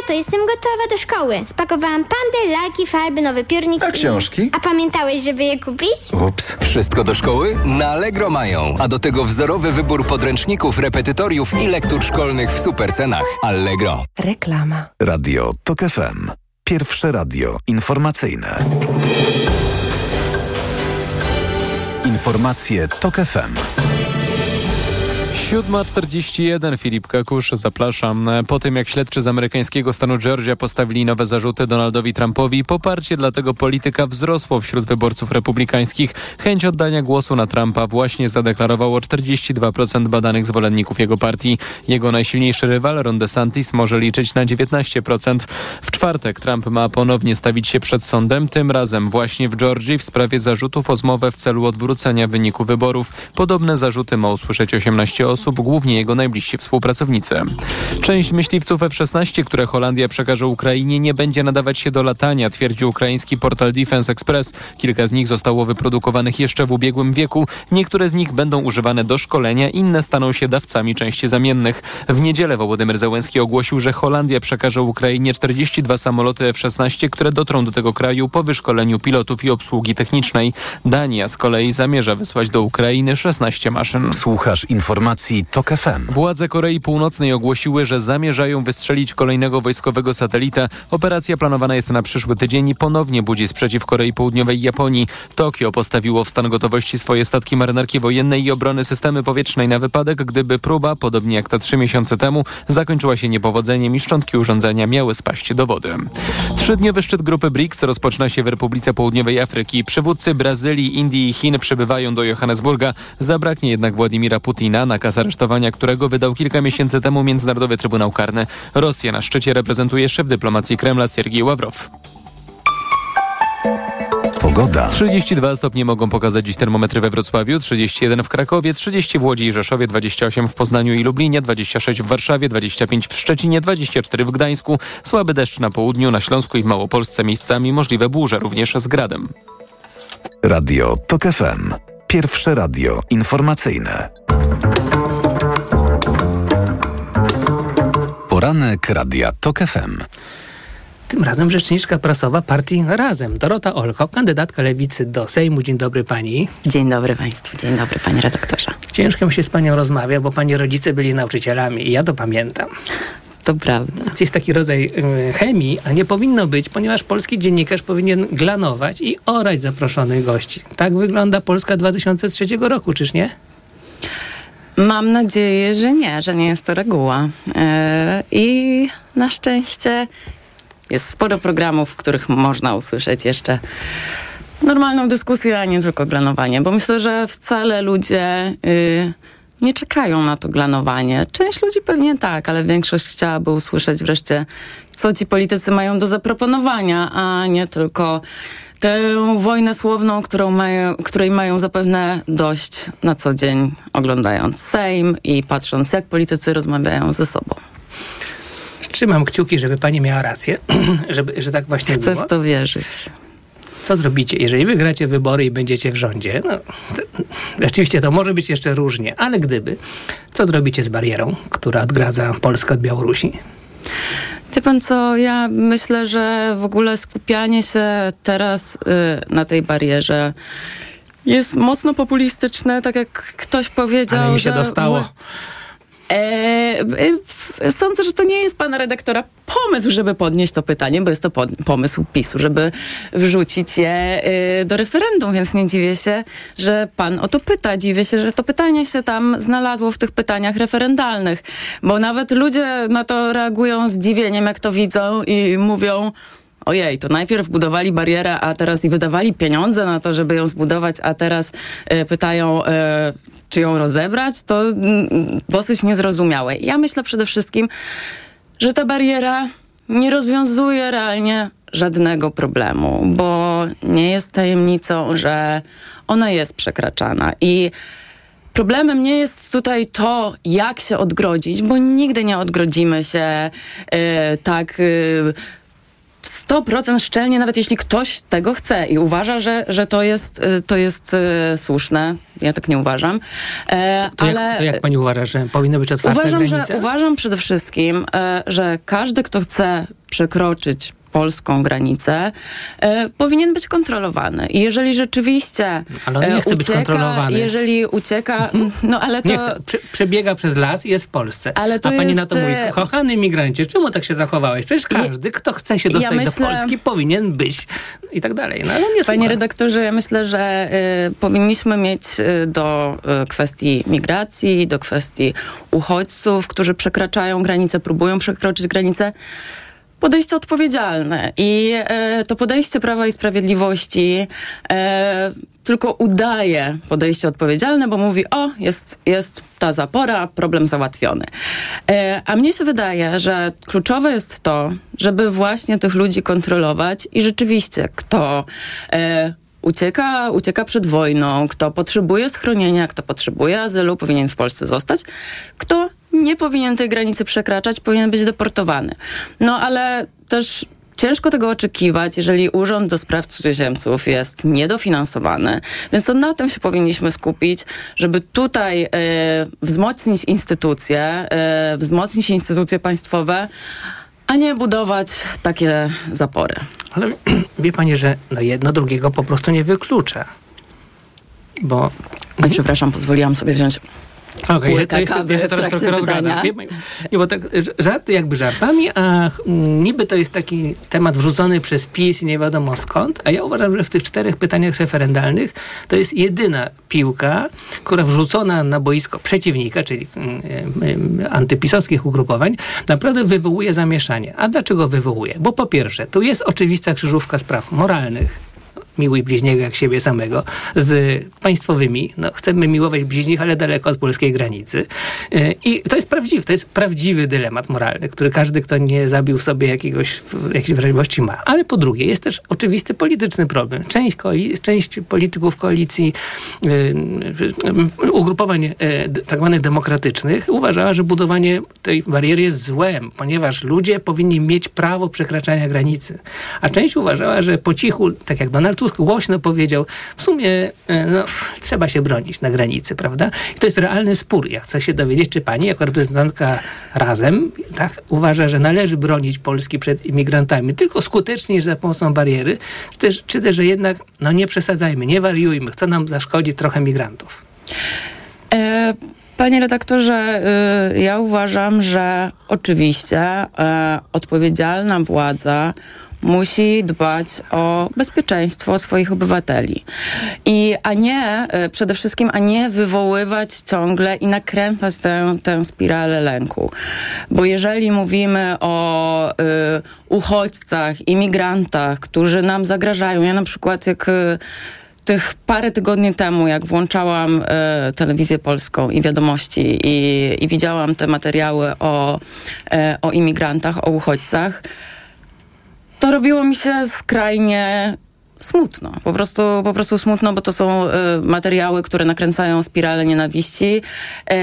Tato, jestem gotowa do szkoły. Spakowałam pandy, laki, farby, nowy piórnik. A książki? A pamiętałeś, żeby je kupić? Ups. Wszystko do szkoły? Na Allegro mają. A do tego wzorowy wybór podręczników, repetytoriów i lektur szkolnych w super cenach. Allegro. Reklama. Radio TOK FM. Pierwsze radio informacyjne. Informacje TOK FM. 7.41 Filip Kakusz, zapraszam. Po tym jak śledczy z amerykańskiego stanu Georgia postawili nowe zarzuty Donaldowi Trumpowi, poparcie dla tego polityka wzrosło wśród wyborców republikańskich. Chęć oddania głosu na Trumpa właśnie zadeklarowało 42% badanych zwolenników jego partii. Jego najsilniejszy rywal Ron DeSantis może liczyć na 19%. W czwartek Trump ma ponownie stawić się przed sądem, tym razem właśnie w Georgii w sprawie zarzutów o zmowę w celu odwrócenia wyniku wyborów. Podobne zarzuty ma usłyszeć 18 osób osób, głównie jego najbliżsi współpracownicy. Część myśliwców F-16, które Holandia przekaże Ukrainie, nie będzie nadawać się do latania, twierdzi ukraiński portal Defense Express. Kilka z nich zostało wyprodukowanych jeszcze w ubiegłym wieku. Niektóre z nich będą używane do szkolenia, inne staną się dawcami części zamiennych. W niedzielę Wołodymyr Zełenski ogłosił, że Holandia przekaże Ukrainie 42 samoloty F-16, które dotrą do tego kraju po wyszkoleniu pilotów i obsługi technicznej. Dania z kolei zamierza wysłać do Ukrainy 16 maszyn. Słuchasz informacji Redakcji TOK FM. Władze Korei Północnej ogłosiły, że zamierzają wystrzelić kolejnego wojskowego satelitę. Operacja planowana jest na przyszły tydzień i ponownie budzi sprzeciw Korei Południowej i Japonii. Tokio postawiło w stan gotowości swoje statki marynarki wojennej i obrony systemy powietrznej na wypadek, gdyby próba, podobnie jak ta trzy miesiące temu, zakończyła się niepowodzeniem i szczątki urządzenia miały spaść do wody. Trzydniowy szczyt grupy BRICS rozpoczyna się w Republice Południowej Afryki. Przywódcy Brazylii, Indii i Chin przybywają do Johannesburga. Zabraknie jednak Władimira Putina, nakaz aresztowania którego wydał kilka miesięcy temu Międzynarodowy Trybunał Karny. Rosję na szczycie reprezentuje szef dyplomacji Kremla Siergiej Ławrow. Pogoda. 32 stopnie mogą pokazać dziś termometry we Wrocławiu, 31 w Krakowie, 30 w Łodzi i Rzeszowie, 28 w Poznaniu i Lublinie, 26 w Warszawie, 25 w Szczecinie, 24 w Gdańsku. Słaby deszcz na południu, na Śląsku i w Małopolsce miejscami możliwe burze, również z gradem. Radio TOK FM. Pierwsze radio informacyjne. Poranek Radia TOK FM. Tym razem rzeczniczka prasowa partii Razem, Dorota Olko, kandydatka lewicy do Sejmu. Dzień dobry pani. Dzień dobry państwu, dzień dobry panie redaktorze. Ciężko mi się z panią rozmawia, bo pani rodzice byli nauczycielami i ja to pamiętam. To prawda. Jest taki rodzaj y, chemii, a nie powinno być, ponieważ polski dziennikarz powinien glanować i orać zaproszonych gości. Tak wygląda Polska 2003 roku, czyż nie? Mam nadzieję, że nie, że nie jest to reguła. Yy, I na szczęście jest sporo programów, w których można usłyszeć jeszcze normalną dyskusję, a nie tylko glanowanie, bo myślę, że wcale ludzie yy, nie czekają na to glanowanie. Część ludzi pewnie tak, ale większość chciałaby usłyszeć wreszcie, co ci politycy mają do zaproponowania, a nie tylko tę wojnę słowną, którą mają, której mają zapewne dość na co dzień, oglądając Sejm i patrząc, jak politycy rozmawiają ze sobą. Trzymam kciuki, żeby pani miała rację, żeby, że tak właśnie Chcę było. w to wierzyć. Co zrobicie, jeżeli wygracie wybory i będziecie w rządzie? No, to, rzeczywiście to może być jeszcze różnie, ale gdyby, co zrobicie z barierą, która odgradza Polskę od Białorusi? Wie pan co, ja myślę, że w ogóle skupianie się teraz y, na tej barierze jest mocno populistyczne, tak jak ktoś powiedział. Ale mi się że dostało. E, w, sądzę, że to nie jest pana redaktora pomysł, żeby podnieść to pytanie, bo jest to pod, pomysł PiSu, żeby wrzucić je y, do referendum, więc nie dziwię się, że pan o to pyta. Dziwię się, że to pytanie się tam znalazło w tych pytaniach referendalnych, bo nawet ludzie na to reagują zdziwieniem, jak to widzą i mówią ojej, to najpierw budowali barierę, a teraz i wydawali pieniądze na to, żeby ją zbudować, a teraz y, pytają, y, czy ją rozebrać, to y, dosyć niezrozumiałe. Ja myślę przede wszystkim, że ta bariera nie rozwiązuje realnie żadnego problemu, bo nie jest tajemnicą, że ona jest przekraczana i Problemem nie jest tutaj to, jak się odgrodzić, bo nigdy nie odgrodzimy się yy, tak 100% szczelnie, nawet jeśli ktoś tego chce i uważa, że, że to jest, to jest e, słuszne. Ja tak nie uważam. E, To, ale jak, to jak pani uważa, że powinny być otwarte uważam, granice? że, uważam przede wszystkim, e, że każdy, kto chce przekroczyć polską granicę, e, powinien być kontrolowany. I jeżeli rzeczywiście Ale on nie e, chce być ucieka, kontrolowany. jeżeli ucieka, no ale to... Nie chce. Prze przebiega przez las i jest w Polsce. Ale to A pani jest, na to mówi, e, kochany imigrancie, czemu tak się zachowałeś? Przecież każdy, kto chce się ja dostać do myślę- Polski, powinien być i tak dalej. No ale nie Panie redaktorze, ja myślę, że y, powinniśmy mieć y, do y, kwestii migracji, do kwestii uchodźców, którzy przekraczają granice, próbują przekroczyć granice, podejście odpowiedzialne. I e, to podejście Prawa i Sprawiedliwości e, tylko udaje podejście odpowiedzialne, bo mówi, o, jest, jest ta zapora, problem załatwiony. E, a mnie się wydaje, że kluczowe jest to, żeby właśnie tych ludzi kontrolować i rzeczywiście, kto e, ucieka, ucieka przed wojną, kto potrzebuje schronienia, kto potrzebuje azylu, powinien w Polsce zostać, kto nie powinien tej granicy przekraczać, powinien być deportowany. No ale też ciężko tego oczekiwać, jeżeli Urząd do Spraw Cudzoziemców jest niedofinansowany. Więc to na tym się powinniśmy skupić, żeby tutaj e, wzmocnić instytucje, e, wzmocnić instytucje państwowe, a nie budować takie zapory. Ale wie pani, że no jedno drugiego po prostu nie wyklucza. Bo Oj, przepraszam, pozwoliłam sobie wziąć Okej, okay, ja, ja, kawy ja się teraz trochę rozgadam. Nie, bo tak żarty jakby żartami, a niby to jest taki temat wrzucony przez PiS i nie wiadomo skąd, a ja uważam, że w tych czterech pytaniach referendalnych to jest jedyna piłka, która wrzucona na boisko przeciwnika, czyli mm, mm, antypisowskich ugrupowań, naprawdę wywołuje zamieszanie. A dlaczego wywołuje? Bo po pierwsze, tu jest oczywista krzyżówka spraw moralnych, miłuj bliźniego jak siebie samego, z państwowymi. No, chcemy miłować bliźnich, ale daleko od polskiej granicy. Yy, I to jest prawdziwy, to jest prawdziwy dylemat moralny, który każdy, kto nie zabił sobie jakiegoś, jakiejś wrażliwości ma. Ale po drugie, jest też oczywisty polityczny problem. Część, koali- część polityków koalicji, yy, ugrupowań yy, tak zwanych demokratycznych uważała, że budowanie tej bariery jest złem, ponieważ ludzie powinni mieć prawo przekraczania granicy. A część uważała, że po cichu, tak jak Donald Tusk głośno powiedział, w sumie e, no, trzeba się bronić na granicy, prawda? I to jest realny spór. Ja chcę się dowiedzieć, czy pani jako reprezentantka Razem tak, uważa, że należy bronić Polski przed imigrantami tylko skutecznie za pomocą bariery, czy też, czy też że jednak no nie przesadzajmy, nie wariujmy, chce nam zaszkodzić trochę migrantów. E, Panie redaktorze, e, ja uważam, że oczywiście e, odpowiedzialna władza musi dbać o bezpieczeństwo swoich obywateli. I, a nie, e, przede wszystkim, a nie wywoływać ciągle i nakręcać tę, tę spiralę lęku. Bo jeżeli mówimy o y, uchodźcach, imigrantach, którzy nam zagrażają, ja na przykład jak... Y, tych parę tygodni temu, jak włączałam e, telewizję polską i wiadomości i, i widziałam te materiały o, e, o imigrantach, o uchodźcach, to robiło mi się skrajnie smutno. Po prostu, po prostu smutno, bo to są y, materiały, które nakręcają spiralę nienawiści y,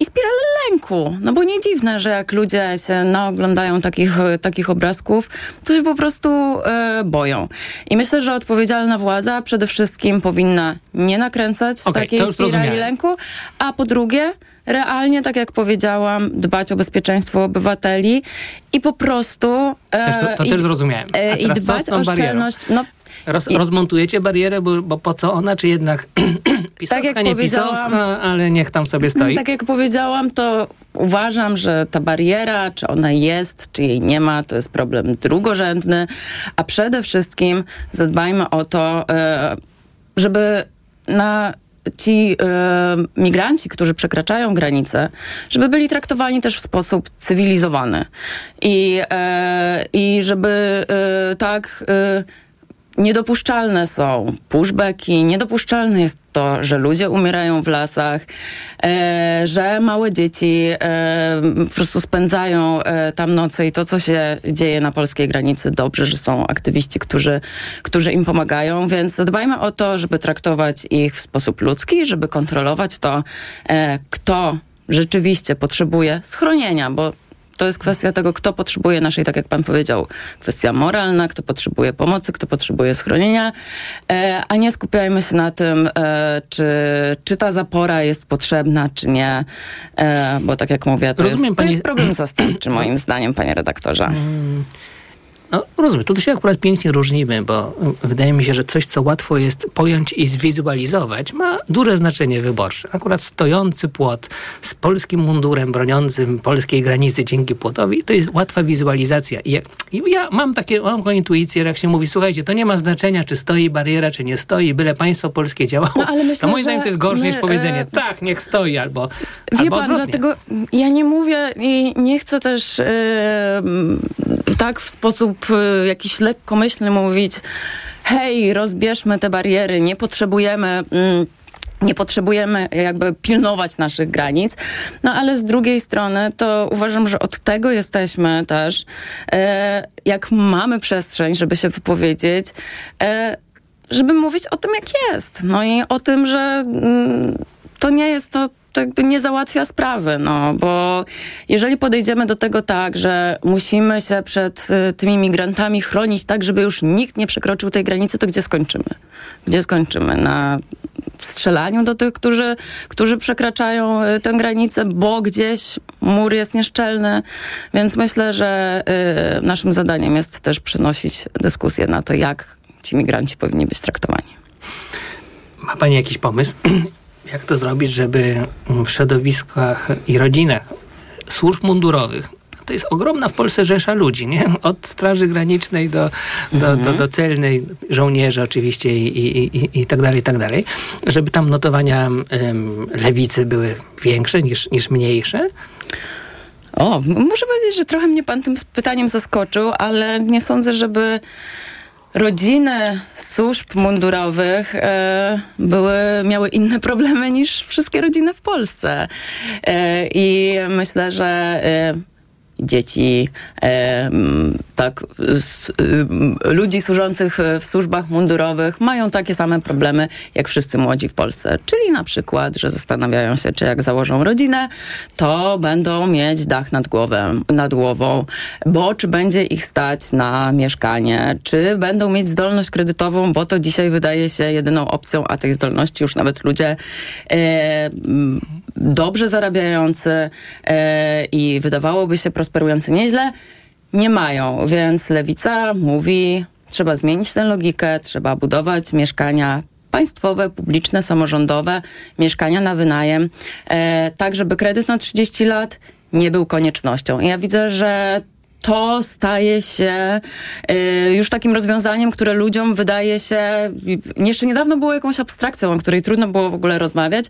i spiralę lęku. No bo nie dziwne, że jak ludzie się naoglądają takich, takich obrazków, to się po prostu y, boją. I myślę, że odpowiedzialna władza przede wszystkim powinna nie nakręcać to takiej spirali zrozumiałem. lęku, a po drugie realnie, tak jak powiedziałam, dbać o bezpieczeństwo obywateli i po prostu... Też, to, to i, też zrozumiałem. E, I dbać o szczelność. No, Roz, I- rozmontujecie barierę, bo, bo po co ona, czy jednak pisowska, jak nie pisowska, ale niech tam sobie stoi. Tak jak powiedziałam, to uważam, że ta bariera, czy ona jest, czy jej nie ma, to jest problem drugorzędny, a przede wszystkim zadbajmy o to, e, żeby na ci e, migranci, którzy przekraczają granice, żeby byli traktowani też w sposób cywilizowany. I, e, i żeby e, tak... Niedopuszczalne są pushbacki, niedopuszczalne jest to, że ludzie umierają w lasach, e, że małe dzieci e, po prostu spędzają e, tam noce i to, co się dzieje na polskiej granicy, dobrze, że są aktywiści, którzy, którzy im pomagają, więc dbajmy o to, żeby traktować ich w sposób ludzki, żeby kontrolować to, e, kto rzeczywiście potrzebuje schronienia, bo to jest kwestia tego, kto potrzebuje naszej, tak jak pan powiedział, kwestia moralna, kto potrzebuje pomocy, kto potrzebuje schronienia, e, a nie skupiajmy się na tym, e, czy, czy ta zapora jest potrzebna, czy nie, e, bo tak jak mówię, to, Rozumiem, jest, to pani- jest problem zastępczy moim zdaniem, panie redaktorze. No, rozumiem, to tu się akurat pięknie różnimy, bo wydaje mi się, że coś, co łatwo jest pojąć i zwizualizować, ma duże znaczenie wyborcze. Akurat stojący płot z polskim mundurem broniącym polskiej granicy dzięki płotowi, to jest łatwa wizualizacja. I, jak, ja mam takie, mam taką intuicję, jak się mówi, słuchajcie, to nie ma znaczenia, czy stoi bariera, czy nie stoi, byle państwo polskie działało. No, ale myślę, to moim że zdaniem to jest gorsze my, niż powiedzenie, e, tak, niech stoi, albo Wie albo pan, odwrotnie. dlatego ja nie mówię i nie chcę też e, m, tak w sposób e, jakiś lekkomyślny mówić hej, rozbierzmy te bariery, nie potrzebujemy... Mm, nie potrzebujemy jakby pilnować naszych granic, no ale z drugiej strony to uważam, że od tego jesteśmy też, e, jak mamy przestrzeń, żeby się wypowiedzieć, e, żeby mówić o tym, jak jest. No i o tym, że mm, to nie jest to, to jakby nie załatwia sprawy, no, bo jeżeli podejdziemy do tego tak, że musimy się przed y, tymi migrantami chronić tak, żeby już nikt nie przekroczył tej granicy, to gdzie skończymy? Gdzie skończymy? Na strzelaniu do tych, którzy, którzy przekraczają y, tę granicę, bo gdzieś mur jest nieszczelny, więc myślę, że y, naszym zadaniem jest też przenosić dyskusję na to, jak ci migranci powinni być traktowani. Ma pani jakiś pomysł? jak to zrobić, żeby w środowiskach i rodzinach służb mundurowych to jest ogromna w Polsce rzesza ludzi, nie? Od Straży Granicznej do, do, Mhm. do, do celnej, żołnierzy oczywiście i, i, i, i tak dalej, i tak dalej. Żeby tam notowania em, lewicy były większe niż, niż mniejsze. O, muszę powiedzieć, że trochę mnie pan tym pytaniem zaskoczył, ale nie sądzę, żeby rodziny służb mundurowych e, były, miały inne problemy niż wszystkie rodziny w Polsce. E, I myślę, że e, dzieci, e, m, tak, m, ludzi służących e, w służbach mundurowych mają takie same problemy jak wszyscy młodzi w Polsce. Czyli na przykład, że zastanawiają się, czy jak założą rodzinę, to będą mieć dach nad, głową, nad głową, bo czy będzie ich stać na mieszkanie, czy będą mieć zdolność kredytową, bo to dzisiaj wydaje się jedyną opcją, a tej zdolności już nawet ludzie m, dobrze zarabiający e, i wydawałoby się prosperujący nieźle, nie mają. Więc lewica mówi, trzeba zmienić tę logikę, trzeba budować mieszkania państwowe, publiczne, samorządowe, mieszkania na wynajem, e, tak żeby kredyt na 30 lat nie był koniecznością. Ja widzę, że to staje się y, już takim rozwiązaniem, które ludziom wydaje się, jeszcze niedawno było jakąś abstrakcją, o której trudno było w ogóle rozmawiać,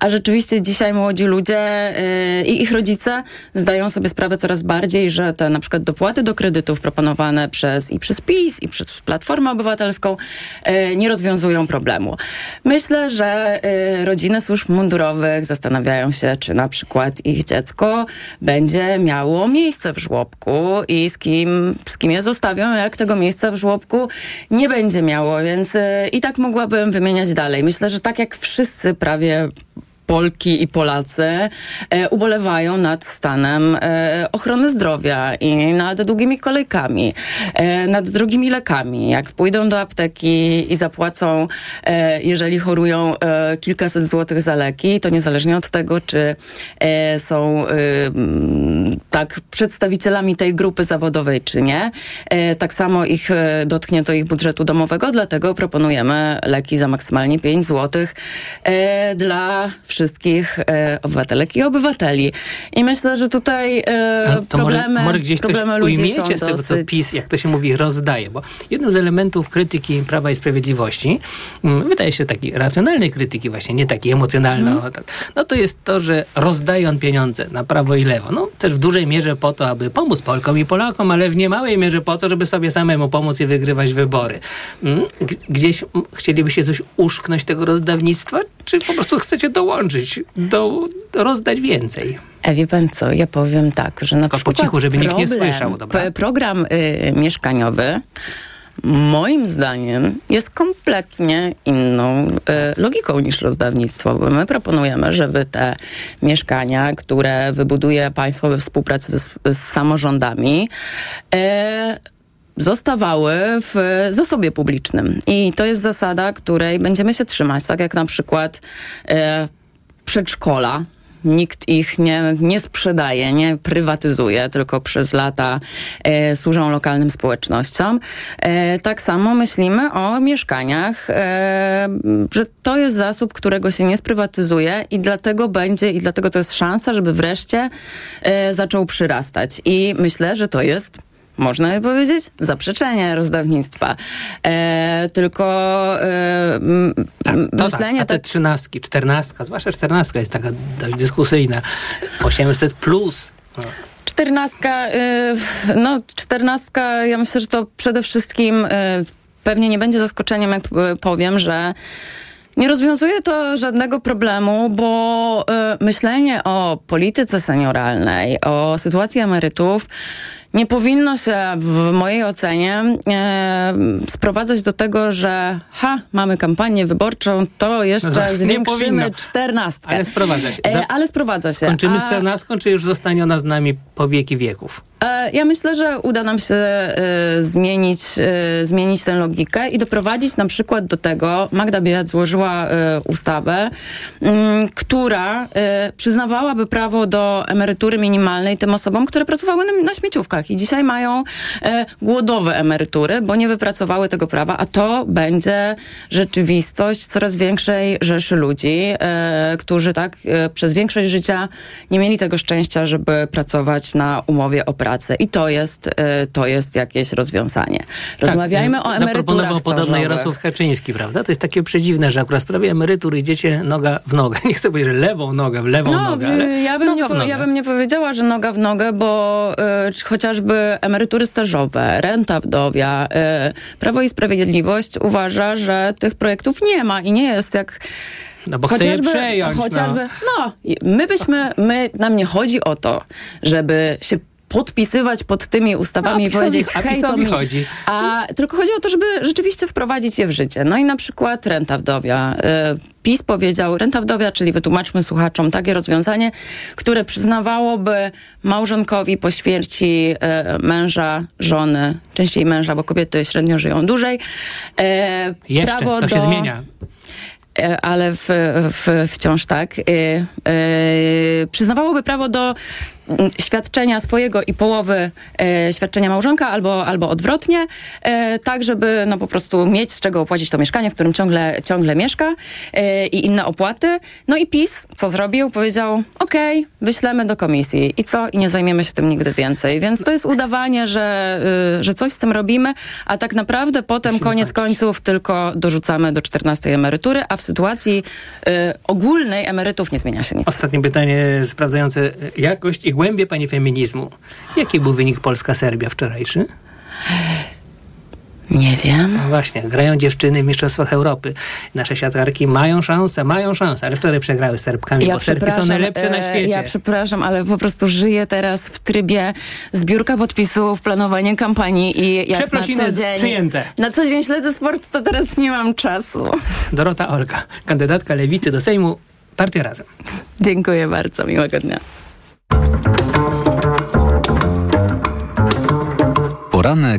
a rzeczywiście dzisiaj młodzi ludzie y, i ich rodzice zdają sobie sprawę coraz bardziej, że te na przykład dopłaty do kredytów proponowane przez i przez PiS, i przez Platformę Obywatelską y, nie rozwiązują problemu. Myślę, że rodziny służb mundurowych zastanawiają się, czy na przykład ich dziecko będzie miało miejsce w żłobku i z kim, z kim je zostawią, jak tego miejsca w żłobku nie będzie miało, więc y, i tak mogłabym wymieniać dalej. Myślę, że tak jak wszyscy prawie Polki i Polacy e, ubolewają nad stanem e, ochrony zdrowia i nad długimi kolejkami, e, nad drogimi lekami. Jak pójdą do apteki i zapłacą, jeżeli chorują, kilkaset złotych za leki, to niezależnie od tego, czy są e, mm, tak przedstawicielami tej grupy zawodowej, czy nie, tak samo ich dotknie to ich budżetu domowego, dlatego proponujemy leki za maksymalnie 5 złotych dla wszystkich e, obywatelek i obywateli. I myślę, że tutaj e, to problemy, może, może gdzieś coś problemy są ujmiecie z tego, co. PiS, jak to się mówi, rozdaje. Bo jednym z elementów krytyki Prawa i Sprawiedliwości, mm, wydaje się taki racjonalnej krytyki właśnie, nie taki emocjonalny, Mhm. o tak, no to jest to, że rozdaje on pieniądze na prawo i lewo. No też w dużej mierze po to, aby pomóc Polkom i Polakom, ale w niemałej mierze po to, żeby sobie samemu pomóc i wygrywać wybory. Mm, Gdzieś mm, chcielibyście coś uszknąć tego rozdawnictwa, czy po prostu chcecie dołączyć, do, rozdać więcej? E, wie pan co, ja powiem tak, że na Tylko po przykład cichu, żeby nikt nie problem- słyszał, dobra? Program y, mieszkaniowy moim zdaniem jest kompletnie inną y, logiką niż rozdawnictwo, bo my proponujemy, żeby te mieszkania, które wybuduje państwo we współpracy z, z samorządami, y, zostawały w zasobie publicznym. I to jest zasada, której będziemy się trzymać, tak jak na przykład e, przedszkola. Nikt ich nie, nie sprzedaje, nie prywatyzuje, tylko przez lata e, służą lokalnym społecznościom. E, tak samo myślimy o mieszkaniach, e, że to jest zasób, którego się nie sprywatyzuje i dlatego będzie, i dlatego to jest szansa, żeby wreszcie e, zaczął przyrastać. I myślę, że to jest można by powiedzieć, zaprzeczenie rozdawnictwa. E, tylko e, m, m, To myślenie tak, a te tak, trzynastki, czternastka, zwłaszcza czternastka jest taka dość dyskusyjna. 800 plus. No. czternastka, y, no czternastka, ja myślę, że to przede wszystkim y, pewnie nie będzie zaskoczeniem, jak y, powiem, że nie rozwiązuje to żadnego problemu, bo myślenie o polityce senioralnej, o sytuacji emerytów nie powinno się w mojej ocenie e, sprowadzać do tego, że ha, mamy kampanię wyborczą, to jeszcze No, zwiększymy czternastkę. Ale sprowadza się. E, ale sprowadza się. Skończymy z czternastką, czy już zostanie ona z nami po wieki wieków? E, Ja myślę, że uda nam się e, zmienić, e, zmienić tę logikę i doprowadzić na przykład do tego, Magda Biejat złożyła e, ustawę, m, która e, przyznawałaby prawo do emerytury minimalnej tym osobom, które pracowały na, na śmieciówkach emeryturach i dzisiaj mają e, głodowe emerytury, bo nie wypracowały tego prawa, a to będzie rzeczywistość coraz większej rzeszy ludzi, e, którzy tak e, przez większość życia nie mieli tego szczęścia, żeby pracować na umowie o pracę. I to jest, e, to jest jakieś rozwiązanie. Rozmawiajmy tak, o emeryturach Zaproponował podobno. Jarosław Kaczyński, prawda? To jest takie przedziwne, że akurat w sprawie emerytur idziecie noga w nogę. Nie chcę powiedzieć, że lewą nogę w lewą No, nogę, ale ja, bym nie, po- ja bym nie powiedziała, że noga w nogę, bo y, czy chociażby emerytury stażowe, renta wdowia, y, Prawo i Sprawiedliwość uważa, że tych projektów nie ma i nie jest jak No bo chce je przejąć, no. Chociażby, no. i my byśmy, my, nam nie chodzi o to, żeby się podpisywać pod tymi ustawami A i powiedzieć, a hej, to mi. chodzi. A tylko chodzi o to, żeby rzeczywiście wprowadzić je w życie. No i na przykład renta wdowia. Y, PiS powiedział, renta wdowia, czyli wytłumaczmy słuchaczom takie rozwiązanie, które przyznawałoby małżonkowi po śmierci y, męża, żony, częściej męża, bo kobiety średnio żyją dłużej. y, Jeszcze, prawo to się do- zmienia. Ale w, w, wciąż tak, e, e, przyznawałoby prawo do świadczenia swojego i połowy e, świadczenia małżonka albo, albo odwrotnie, e, tak żeby no, po prostu mieć z czego opłacić to mieszkanie, w którym ciągle, ciągle mieszka e, i inne opłaty. No i PiS, co zrobił? Powiedział, okej, wyślemy do komisji i co? I nie zajmiemy się tym nigdy więcej. Więc to jest udawanie, że, y, że coś z tym robimy, a tak naprawdę potem koniec końców tylko dorzucamy do 14 emerytury, a w sytuacji y, ogólnej emerytów nie zmienia się nic. Ostatnie pytanie sprawdzające jakość i głębię pani feminizmu. Jaki był wynik Polska-Serbia wczorajszy? Nie wiem. No właśnie, grają dziewczyny w Mistrzostwach Europy. Nasze siatkarki mają szansę, mają szansę, ale wczoraj przegrały z Serbkami, bo Serbki są najlepsze na e, świecie. Ja przepraszam, ale po prostu żyję teraz w trybie zbiórka podpisów, planowanie kampanii i jak Przeprosiny na co dzień, przyjęte. Na co dzień śledzę sport, to teraz nie mam czasu. Dorota Olka, kandydatka lewicy do Sejmu, Partia Razem. Dziękuję bardzo, miłego dnia. Poranek